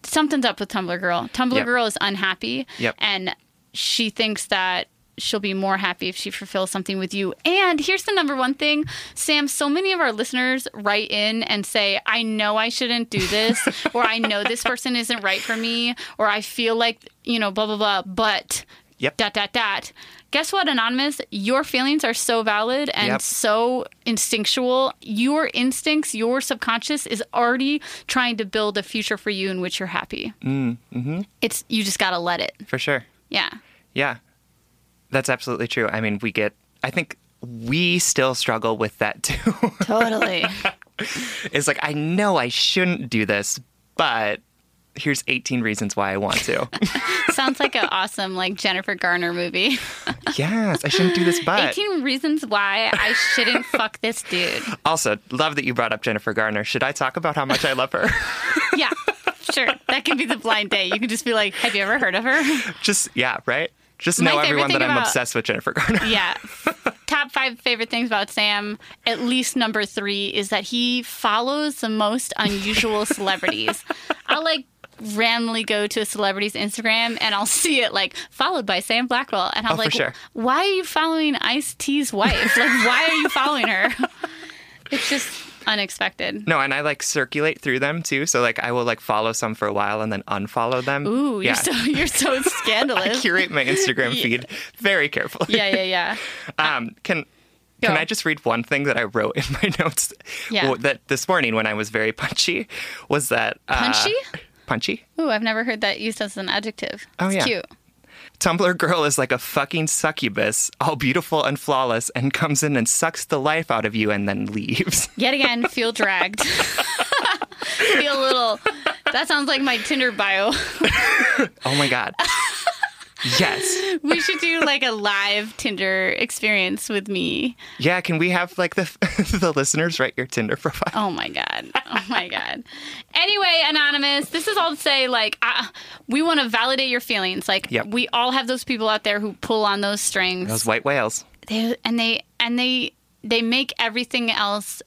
something's up with Tumblr girl. Tumblr Yep. girl is unhappy. Yep. And she thinks that she'll be more happy if she fulfills something with you. And here's the number one thing, Sam, so many of our listeners write in and say, "I know I shouldn't do this," or "I know this person isn't right for me," or "I feel like, you know, blah blah blah, but Yep. dot dot dot." Guess what, Anonymous? Your feelings are so valid and Yep. so instinctual. Your instincts, your subconscious is already trying to build a future for you in which you're happy. Mm, mm-hmm. It's you just gotta let it. For sure. Yeah. Yeah, that's absolutely true. I mean, we get, I think we still struggle with that too. Totally. it's like, I know I shouldn't do this, but here's 18 reasons why I want to. Sounds like an awesome like Jennifer Garner movie. yes, I shouldn't do this, but 18 reasons why I shouldn't fuck this dude. also, love that you brought up Jennifer Garner. Should I talk about how much I love her? Yeah. Sure. That can be the blind date. You can just be like, "Have you ever heard of her?" Just, yeah, right? Just know everyone that I'm about- obsessed with Jennifer Garner. Yeah. top five favorite things about Sam, at least number three, is that he follows the most unusual celebrities. I'll like randomly go to a celebrity's Instagram and I'll see it like followed by Sam Blackwell. And I'm Oh, like, sure. why are you following Ice T's wife? like, why are you following her? it's just unexpected. No, and I like circulate through them too. So like I will like follow some for a while and then unfollow them. Ooh, yeah. you're so you're so I scandalous. curate my Instagram feed very carefully. yeah, yeah, yeah. Um, can can I just read one thing that I wrote in my notes? Yeah. Well, that this morning when I was very punchy was that uh, Punchy? Punchy. Ooh, I've never heard that used as an adjective. Oh, it's yeah. cute. Tumblr girl is like a fucking succubus, all beautiful and flawless, and comes in and sucks the life out of you and then leaves. Yet again, feel dragged. feel a little. That sounds like my Tinder bio. Oh my god. Yes. We should do like a live Tinder experience with me. Yeah. Can we have like the the listeners write your Tinder profile? Oh my god. Oh my god. Anyway, anonymous. This is all to say, like, uh, we want to validate your feelings. Like, Yep. we all have those people out there who pull on those strings. Those white whales. they and they and they they make everything else.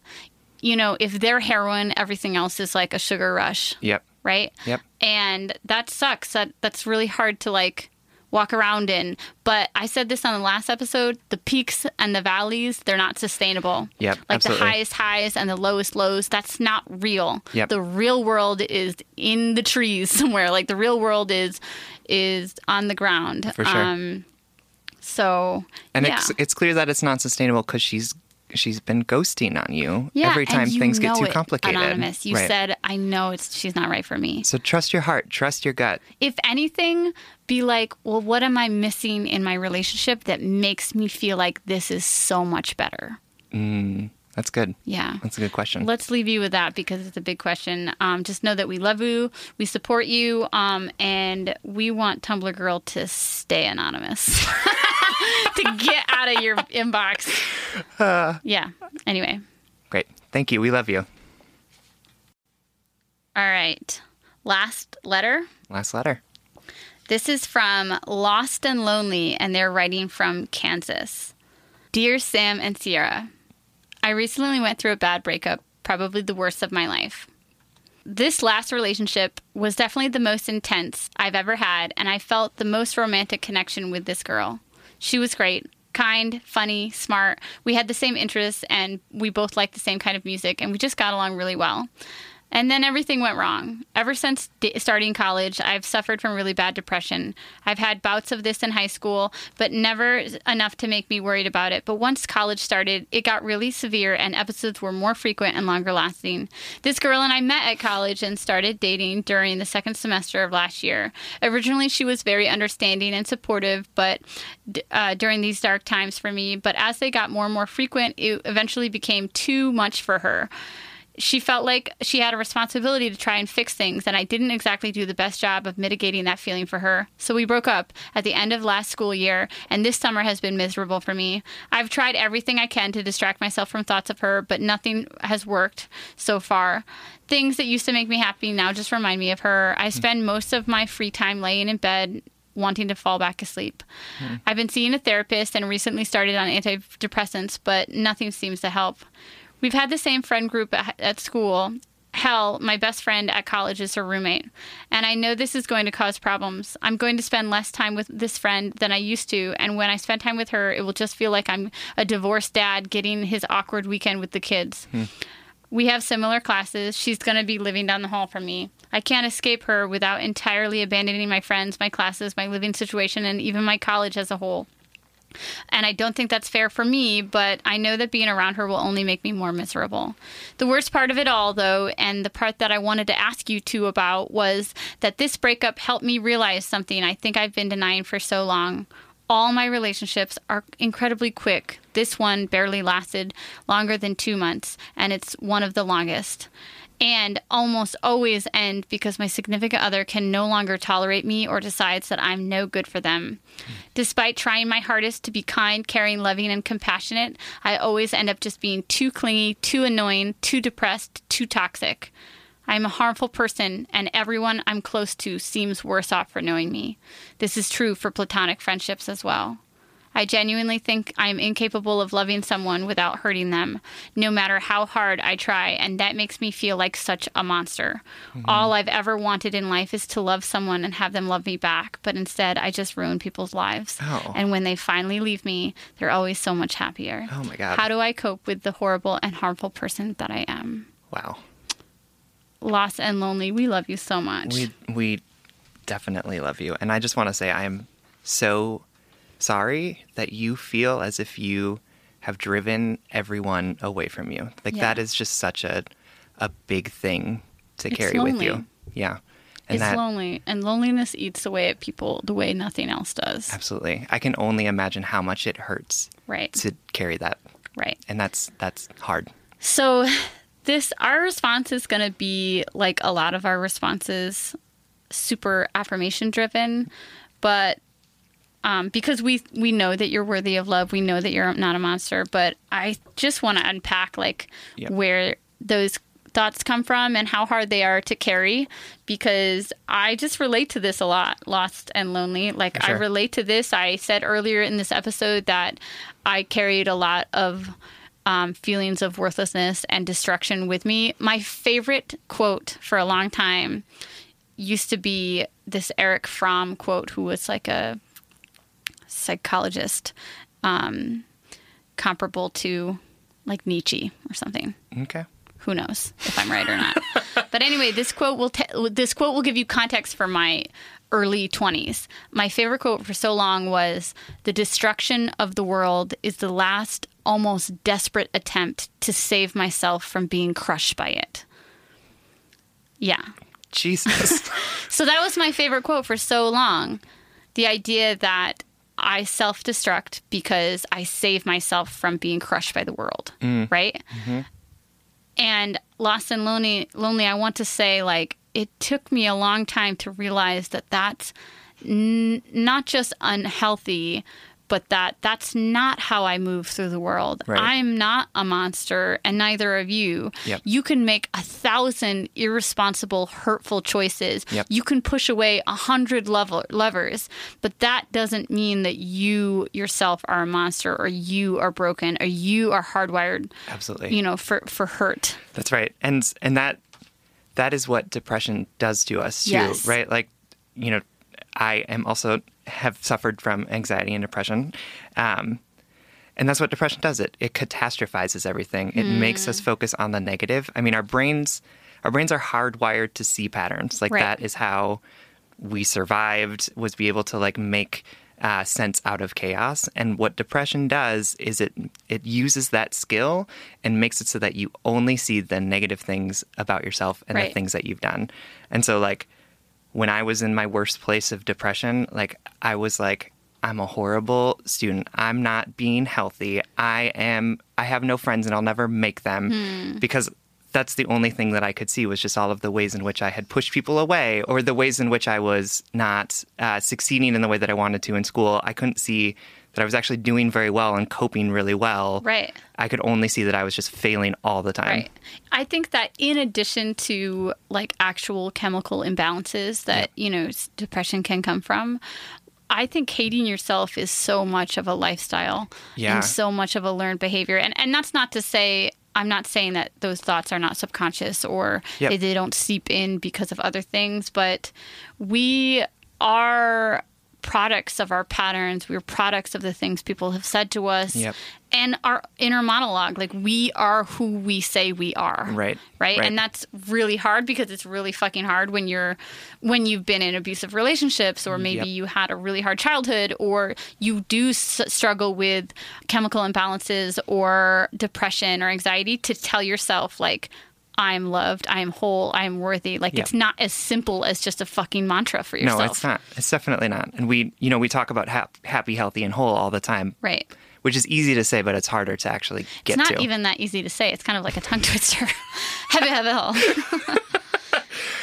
You know, if they're heroin, everything else is like a sugar rush. Yep. right? Yep. And that sucks. That that's really hard to like walk around in. But I said this on the last episode, the peaks and the valleys, they're not sustainable. Yep, Like absolutely. the highest highs and the lowest lows, that's not real. Yep. The real world is in the trees somewhere. Like the real world is is on the ground. For sure. Um so And yeah. it's it's clear that it's not sustainable because she's she's been ghosting on you yeah, every time you things get too complicated. Anonymous, you Right. said I know it's she's not right for me. So trust your heart, trust your gut. if anything, be like, well, what am I missing in my relationship that makes me feel like this is so much better? Mm. That's good. Yeah. That's a good question. Let's leave you with that because it's a big question. Um, just know that we love you, we support you, um, and we want Tumblr Girl to stay anonymous, to get out of your inbox. yeah. Anyway. Great. Thank you. We love you. All right. Last letter. Last letter. This is from Lost and Lonely, and they're writing from Kansas. Dear Sam and Sierra, I recently went through a bad breakup, probably the worst of my life. This last relationship was definitely the most intense I've ever had, and I felt the most romantic connection with this girl. She was great, kind, funny, smart. We had the same interests, and we both liked the same kind of music, and we just got along really well. And then everything went wrong. Ever since d- starting college, I've suffered from really bad depression. I've had bouts of this in high school, but never enough to make me worried about it. But once college started, it got really severe and episodes were more frequent and longer lasting. This girl and I met at college and started dating during the second semester of last year. Originally, she was very understanding and supportive, but uh, during these dark times for me, but as they got more and more frequent, it eventually became too much for her she felt like she had a responsibility to try and fix things, and I didn't exactly do the best job of mitigating that feeling for her. So we broke up at the end of last school year, and this summer has been miserable for me. I've tried everything I can to distract myself from thoughts of her, but nothing has worked so far. Things that used to make me happy now just remind me of her. I hmm. spend most of my free time laying in bed wanting to fall back asleep. Hmm. I've been seeing a therapist and recently started on antidepressants, but nothing seems to help. We've had the same friend group at, at school. Hell, my best friend at college is her roommate. And I know this is going to cause problems. I'm going to spend less time with this friend than I used to. And when I spend time with her, it will just feel like I'm a divorced dad getting his awkward weekend with the kids. Hmm. We have similar classes. She's going to be living down the hall from me. I can't escape her without entirely abandoning my friends, my classes, my living situation, and even my college as a whole. And I don't think that's fair for me, but I know that being around her will only make me more miserable. The worst part of it all, though, and the part that I wanted to ask you two about, was that this breakup helped me realize something I think I've been denying for so long. All my relationships are incredibly quick. This one barely lasted longer than two months, and it's one of the longest and almost always end because my significant other can no longer tolerate me or decides that I'm no good for them. Despite trying my hardest to be kind, caring, loving, and compassionate, I always end up just being too clingy, too annoying, too depressed, too toxic. I'm a harmful person, and everyone I'm close to seems worse off for knowing me. This is true for platonic friendships as well. I genuinely think I'm incapable of loving someone without hurting them, no matter how hard I try, and that makes me feel like such a monster. Mm-hmm. All I've ever wanted in life is to love someone and have them love me back, but instead I just ruin people's lives. Oh. And when they finally leave me, they're always so much happier. Oh my God. How do I cope with the horrible and harmful person that I am? Wow. Lost and lonely, we love you so much. We we definitely love you, and I just want to say I am so sorry that you feel as if you have driven everyone away from you. Like Yeah. that is just such a a big thing to It's carry with you. Yeah, and it's that lonely, and loneliness eats away at people the way nothing else does. absolutely. I can only imagine how much it hurts Right. to carry that, Right. and that's that's hard. So, this our response is going to be like a lot of our responses, super affirmation driven, but um, because we we know that you're worthy of love, we know that you're not a monster. But I just want to unpack like Yep. where those thoughts come from and how hard they are to carry because I just relate to this a lot, lost and lonely. Like I relate to this. I said earlier in this episode that I carried a lot of um, feelings of worthlessness and destruction with me. My favorite quote for a long time used to be this Erich Fromm quote, who was like a psychologist, um, comparable to like Nietzsche or something. Okay. Who knows if I'm right or not? but anyway, this quote will te- this quote will give you context for my early 20s. My favorite quote for so long was the destruction of the world is the last almost desperate attempt to save myself from being crushed by it. Yeah. Jesus. So that was my favorite quote for so long. The idea that I self destruct because I save myself from being crushed by the world, mm. right? Mm-hmm. And lost and lonely, lonely. I want to say, like, it took me a long time to realize that that's n- not just unhealthy, but that that's not how I move through the world. Right. I'm not a monster, and neither of you. Yep. You can make a thousand irresponsible, hurtful choices. Yep. You can push away a hundred level- levers, but that doesn't mean that you yourself are a monster, or you are broken, or you are hardwired. Absolutely. You know, for for hurt. That's right. And and that that is what depression does to us too, Yes. right? Like, you know, I am also have suffered from anxiety and depression. Um, and that's what depression does. It it catastrophizes everything. It makes Mm. us focus on the negative. I mean, our brains our brains are hardwired to see patterns. Like Right. that is how we survived was be able to like make uh, sense out of chaos. And what depression does is it it uses that skill and makes it so that you only see the negative things about yourself and the things that you've done. And so like when I was in my worst place of depression, like I was like I'm a horrible student. I'm not being healthy. I am I have no friends and I'll never make them because that's the only thing that I could see was just all of the ways in which I had pushed people away or the ways in which I was not uh, succeeding in the way that I wanted to in school. I couldn't see that I was actually doing very well and coping really well. Right. I could only see that I was just failing all the time. Right. I think that in addition to like actual chemical imbalances that, you know, depression can come from, I think hating yourself is so much of a lifestyle Yeah. and so much of a learned behavior. And and that's not to say I'm not saying that those thoughts are not subconscious or Yep. they, they don't seep in because of other things, but we are products of our patterns. We're products of the things people have said to us Yep. and our inner monologue. Like we are who we say we are. Right. Right. Right. And that's really hard because it's really fucking hard when you're when you've been in abusive relationships or maybe Yep. you had a really hard childhood or you do s- struggle with chemical imbalances or depression or anxiety to tell yourself like I'm loved, I am whole, I am worthy. Like Yep. it's not as simple as just a fucking mantra for yourself. No, it's not. It's definitely not. And we, you know, we talk about hap- happy, healthy, and whole all the time, Right. which is easy to say, but it's harder to actually get It's not to. even that easy to say. It's kind of like a tongue twister. Heavy, heavy, heavy.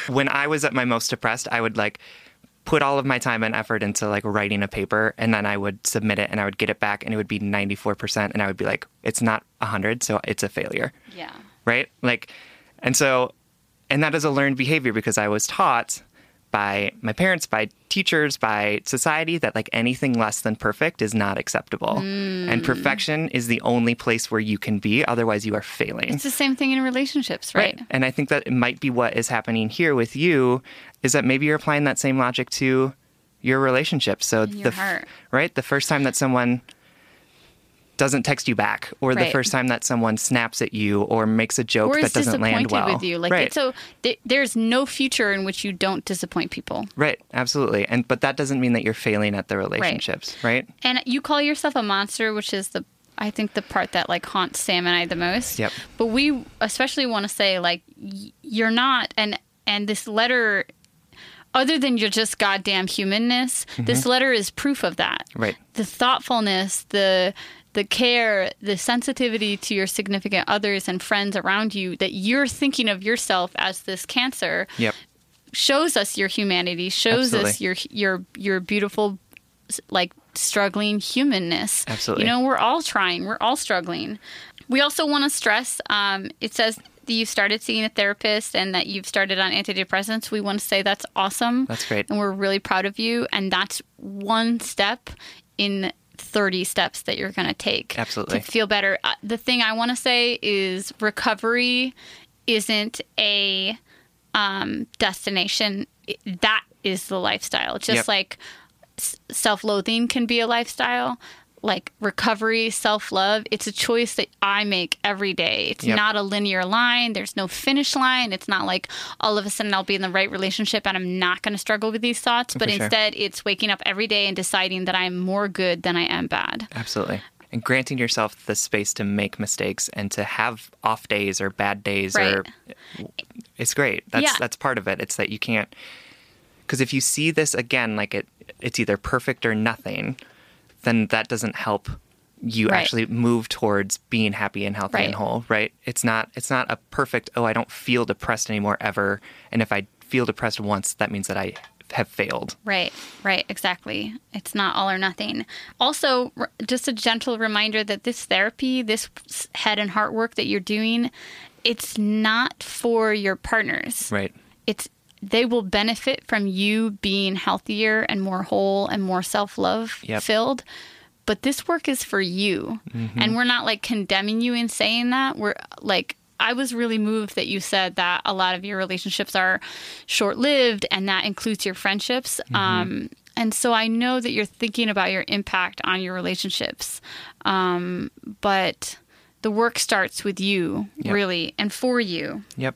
when I was at my most depressed, I would like put all of my time and effort into like writing a paper and then I would submit it and I would get it back and it would be 94% and I would be like it's not 100 so it's a failure. Yeah. Right? Like and so and that is a learned behavior because I was taught by my parents, by teachers, by society that like anything less than perfect is not acceptable. And hmm. perfection is the only place where you can be, otherwise, you are failing. It's the same thing in relationships, right? And I think that it might be what is happening here with you is that maybe you're applying that same logic to your relationship. So your the heart. right, the first time that someone doesn't text you back, or the first time that someone snaps at you, or makes a joke Or that doesn't land well, with you. Like right? it's so th- there's no future in which you don't disappoint people. right, absolutely. And but that doesn't mean that you're failing at the relationships, right? And you call yourself a monster, which is the I think the part that like haunts Sam and I the most. Yep. But we especially want to say like y- you're not and and this letter other than your just goddamn humanness, this letter is proof of that. Mm-hmm. Right. The thoughtfulness, the the care, the sensitivity to your significant others and friends around you that you're thinking of yourself as this cancer Yep. shows us your humanity, shows us your your your beautiful like struggling humanness. Absolutely. You know, we're all trying. We're all struggling. We also want to stress um, it says that you started seeing a therapist and that you've started on antidepressants. We want to say that's awesome. That's great. And we're really proud of you. And that's one step in 30 steps that you're going to take Absolutely. to feel better. Uh, the thing I want to say is recovery isn't a um, destination. That is the lifestyle. Just Yep. like s- self-loathing can be a lifestyle like recovery self-love it's a choice that i make every day it's Yep. not a linear line there's no finish line it's not like all of a sudden i'll be in the right relationship and i'm not going to struggle with these thoughts but sure. instead it's waking up every day and deciding that i'm more good than i am bad Absolutely. And granting yourself the space to make mistakes and to have off days or bad days or it's great. That's Yeah. that's part of it. It's that you can't because if you see this again like it it's either perfect or nothing, then that doesn't help you Right. actually move towards being happy and healthy and whole, right? It's not it's not a perfect oh I don't feel depressed anymore ever and if I feel depressed once that means that I have failed. Right, right, exactly. It's not all or nothing. Also, r- just a gentle reminder that this therapy, this head and heart work that you're doing, it's not for your partners. Right. It's they will benefit from you being healthier and more whole and more self-love Yep. filled. But this work is for you. And we're not like condemning you in saying that. We're like I was really moved that you said that a lot of your relationships are short lived and that includes your friendships. Um, and so I know that you're thinking about your impact on your relationships. Um, but the work starts with you, Yep. really, and for you. Yep.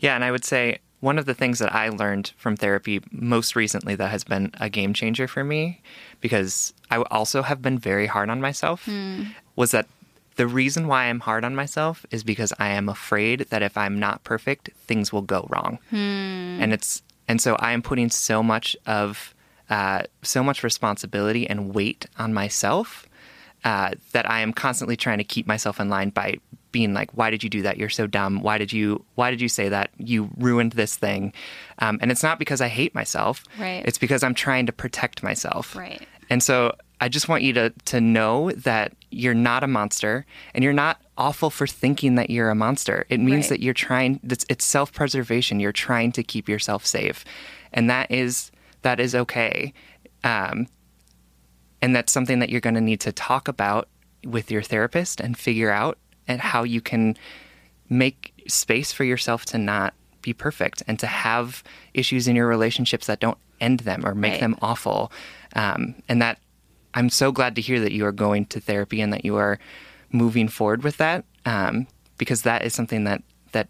Yeah, and I would say one of the things that I learned from therapy most recently that has been a game changer for me, because I also have been very hard on myself, was that the reason why I'm hard on myself is because I am afraid that if I'm not perfect, things will go wrong. And it's and so I am putting so much of uh, so much responsibility and weight on myself uh, that I am constantly trying to keep myself in line by being like, "Why did you do that? You're so dumb. Why did you? Why did you say that? You ruined this thing." Um, and it's not because I hate myself. Right. It's because I'm trying to protect myself. Right. And so I just want you to to know that you're not a monster, and you're not awful for thinking that you're a monster. It means Right. that you're trying. It's, it's self preservation. You're trying to keep yourself safe, and that is that is okay. Um, and that's something that you're going to need to talk about with your therapist and figure out and how you can make space for yourself to not be perfect and to have issues in your relationships that don't end them or make Right. them awful um, and that i'm so glad to hear that you are going to therapy and that you are moving forward with that um, because that is something that that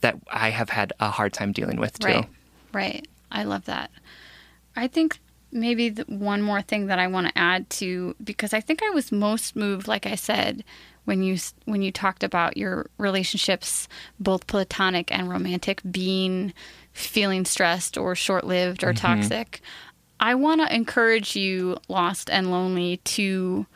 that i have had a hard time dealing with too Right. Right. I love that. I think maybe one more thing that I want to add to because I think I was most moved like I said when you when you talked about your relationships both platonic and romantic being feeling stressed or short-lived or mm-hmm. toxic. I want to encourage you lost and lonely to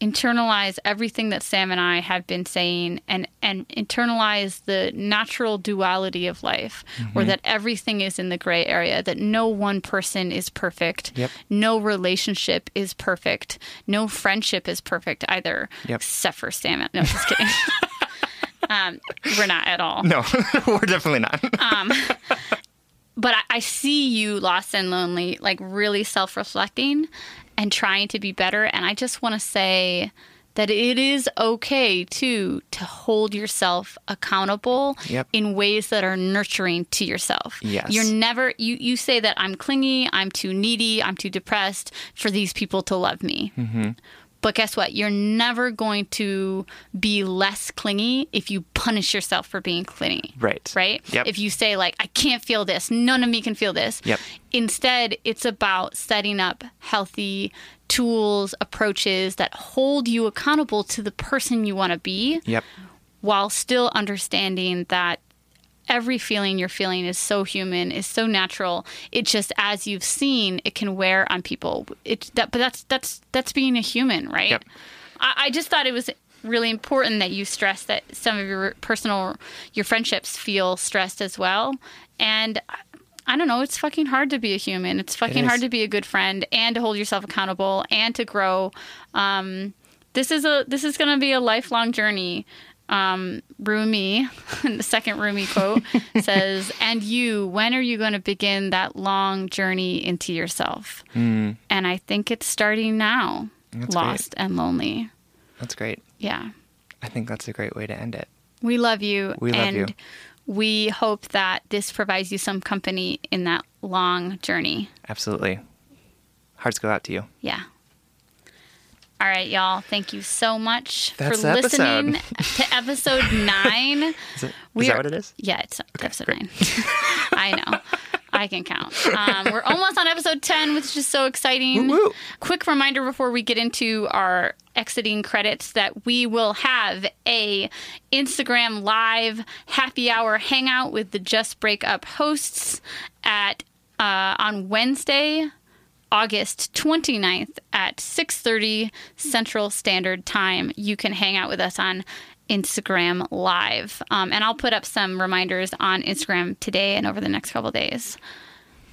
internalize everything that Sam and I have been saying and and internalize the natural duality of life where that everything is in the gray area that no one person is perfect. Yep. no relationship is perfect. No friendship is perfect either Yep. except for Sam no just kidding. Um, we're not at all. No we're definitely not. But I, I see you lost and lonely, like really self reflecting and trying to be better. And I just want to say that it is okay too to hold yourself accountable Yep. in ways that are nurturing to yourself. Yes. You're never you you say that I'm clingy, I'm too needy, I'm too depressed for these people to love me. Mm-hmm. But guess what? You're never going to be less clingy if you punish yourself for being clingy. Right. Right? Yep. If you say, like, I can't feel this, none of me can feel this. Yep. Instead, it's about setting up healthy tools, approaches that hold you accountable to the person you want to be Yep. while still understanding that every feeling you're feeling is so human, is so natural. It just, as you've seen, it can wear on people. It that, but that's that's that's being a human, right? Yep. I, I just thought it was really important that you stress that some of your personal your friendships feel stressed as well, and. I- don't know. It's fucking hard to be a human. It's fucking is. hard to be a good friend and to hold yourself accountable and to grow. Um, this is a this is going to be a lifelong journey. Um, Rumi, the second Rumi quote says, "And you, when are you going to begin that long journey into yourself?" And I think it's starting now. That's Lost and lonely. That's great. Yeah, I think that's a great way to end it. we love you. We love and you. We hope that this provides you some company in that long journey. Absolutely. Hearts go out to you. Yeah. All right, y'all. Thank you so much That's for episode. listening to episode nine. Is, it, is that what it is? Yeah, it's episode great. nine. I know. I can count. Um, we're almost on episode 10, which is so exciting. Woo woo. Quick reminder before we get into our exiting credits that we will have a Instagram live happy hour hangout with the Just Break Up hosts at uh, on Wednesday, August 29th at 6:30 Central Standard Time. You can hang out with us on Instagram Live, um, and I'll put up some reminders on Instagram today and over the next couple days.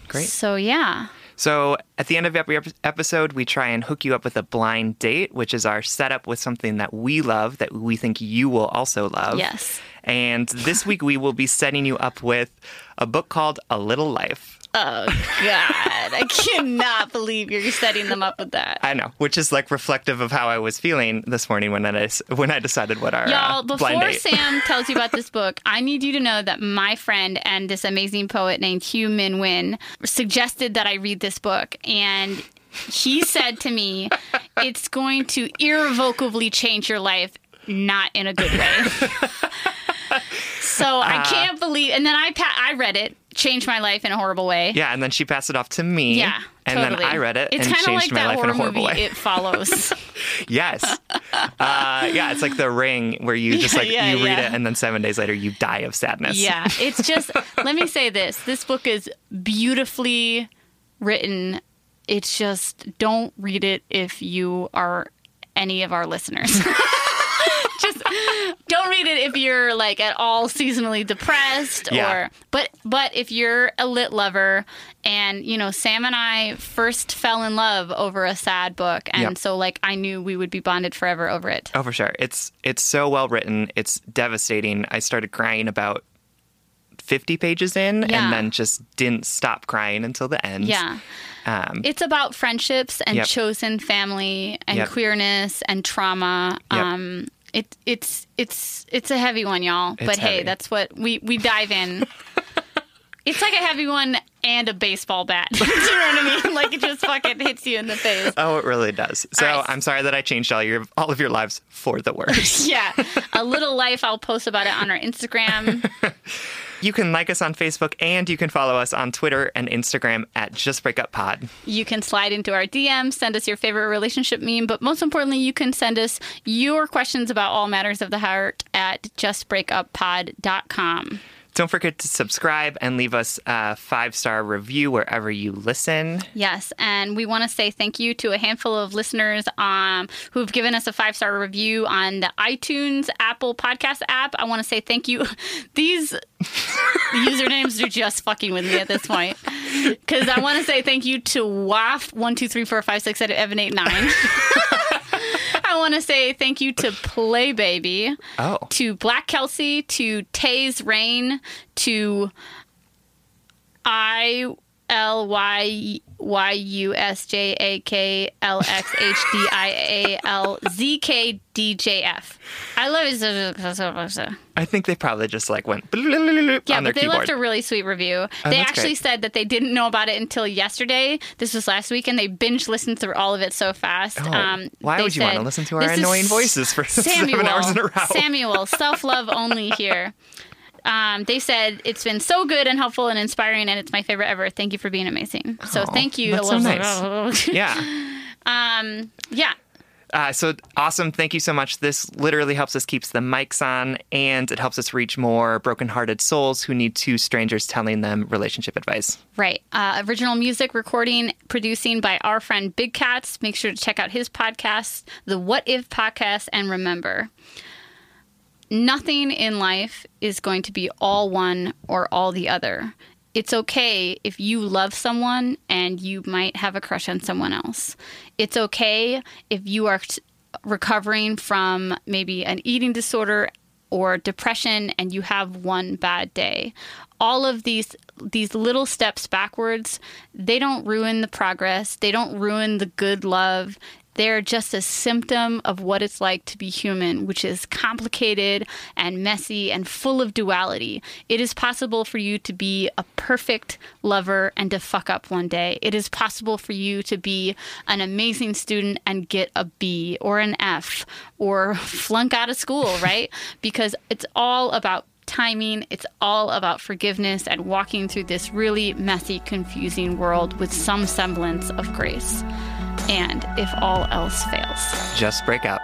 Great. So yeah, So at the end of every episode, we try and hook you up with a blind date, which is our setup with something that we love that we think you will also love. Yes. And this week we will be setting you up with a book called A Little Life. Oh God, I cannot believe you're setting them up with that. I know, which is like reflective of how I was feeling this morning when I when I decided what our Y'all, uh, before. Sam tells you about this book, I need you to know that my friend and this amazing poet named Hieu Minh Nguyen suggested that I read this book. And he said to me, it's going to irrevocably change your life, not in a good way. so I can't believe. And then I pa- I read it, changed my life in a horrible way. yeah, and then she passed it off to me. Yeah, and totally. then I read it It's and kind of changed like my life in a horrible movie. way. It follows. Yes. uh, yeah, it's like the ring where you just like Yeah, you read yeah. it and then seven days later you die of sadness. Yeah, it's just, let me say this this book is beautifully written. It's just, don't read it if you are any of our listeners. don't read it if you're like at all seasonally depressed Yeah. or but but if you're a lit lover and you know Sam and I first fell in love over a sad book and Yep. so like I knew we would be bonded forever over it. Oh, for sure. It's it's so well written. It's devastating. I started crying about 50 pages in Yeah. and then just didn't stop crying until the end. Yeah. Um, It's about friendships and Yep. chosen family and Yep. queerness and trauma. Um, it, it's it's it's a heavy one, y'all. It's but hey, heavy. that's what we we dive in. it's like a heavy one and a baseball bat. Do you know what I mean? Like it just fucking hits you in the face. oh, it really does. So right. I'm sorry that I changed all your all of your lives for the worse. Yeah, a little life. I'll post about it on our Instagram. You can like us on Facebook and you can follow us on Twitter and Instagram at Just Break Up Pod. You can slide into our DMs, send us your favorite relationship meme, but most importantly, you can send us your questions about all matters of the heart at justbreakuppod.com. Don't forget to subscribe and leave us a five star review wherever you listen. Yes. And we want to say thank you to a handful of listeners um, who've given us a five star review on the iTunes Apple podcast app. I want to say thank you. These usernames are just fucking with me at this point. Because I want to say thank you to WAF1234567859. I want to say thank you to Play Baby, Oh. to Black Kelsey, to Taze Rain, to I L Y Y U S J A K L X H D I A L Z K D J F. I love it. I think they probably just like went Yeah, on their but they keyboard. left a really sweet review. they that's actually great. said that they didn't know about it until yesterday. This was last week, and they binge listened through all of it so fast. Um, Oh, why would you wanna listen to our annoying voices for seven Samuel, hours in a row?" Samuel, self love only here. Um, they said it's been so good and helpful and inspiring, and it's my favorite ever. Thank you for being amazing. So Oh, thank you. that's so nice. yeah. um, yeah. Uh, so awesome. Thank you so much. This literally helps us keeps the mics on and it helps us reach more brokenhearted souls who need two strangers telling them relationship advice. Right. Uh, original music recording, producing by our friend Big Cats. Make sure to check out his podcast, the What If podcast, and remember, nothing in life is going to be all one or all the other. It's okay if you love someone and you might have a crush on someone else. It's okay if you are recovering from maybe an eating disorder or depression and you have one bad day. All of these these little steps backwards, they don't ruin the progress. They don't ruin the good love. They're just a symptom of what it's like to be human, which is complicated and messy and full of duality. It is possible for you to be a perfect lover and to fuck up one day. It is possible for you to be an amazing student and get a B or an F or flunk out of school, right? because it's all about timing. It's all about forgiveness and walking through this really messy, confusing world with some semblance of grace. And if all else fails, Just break up.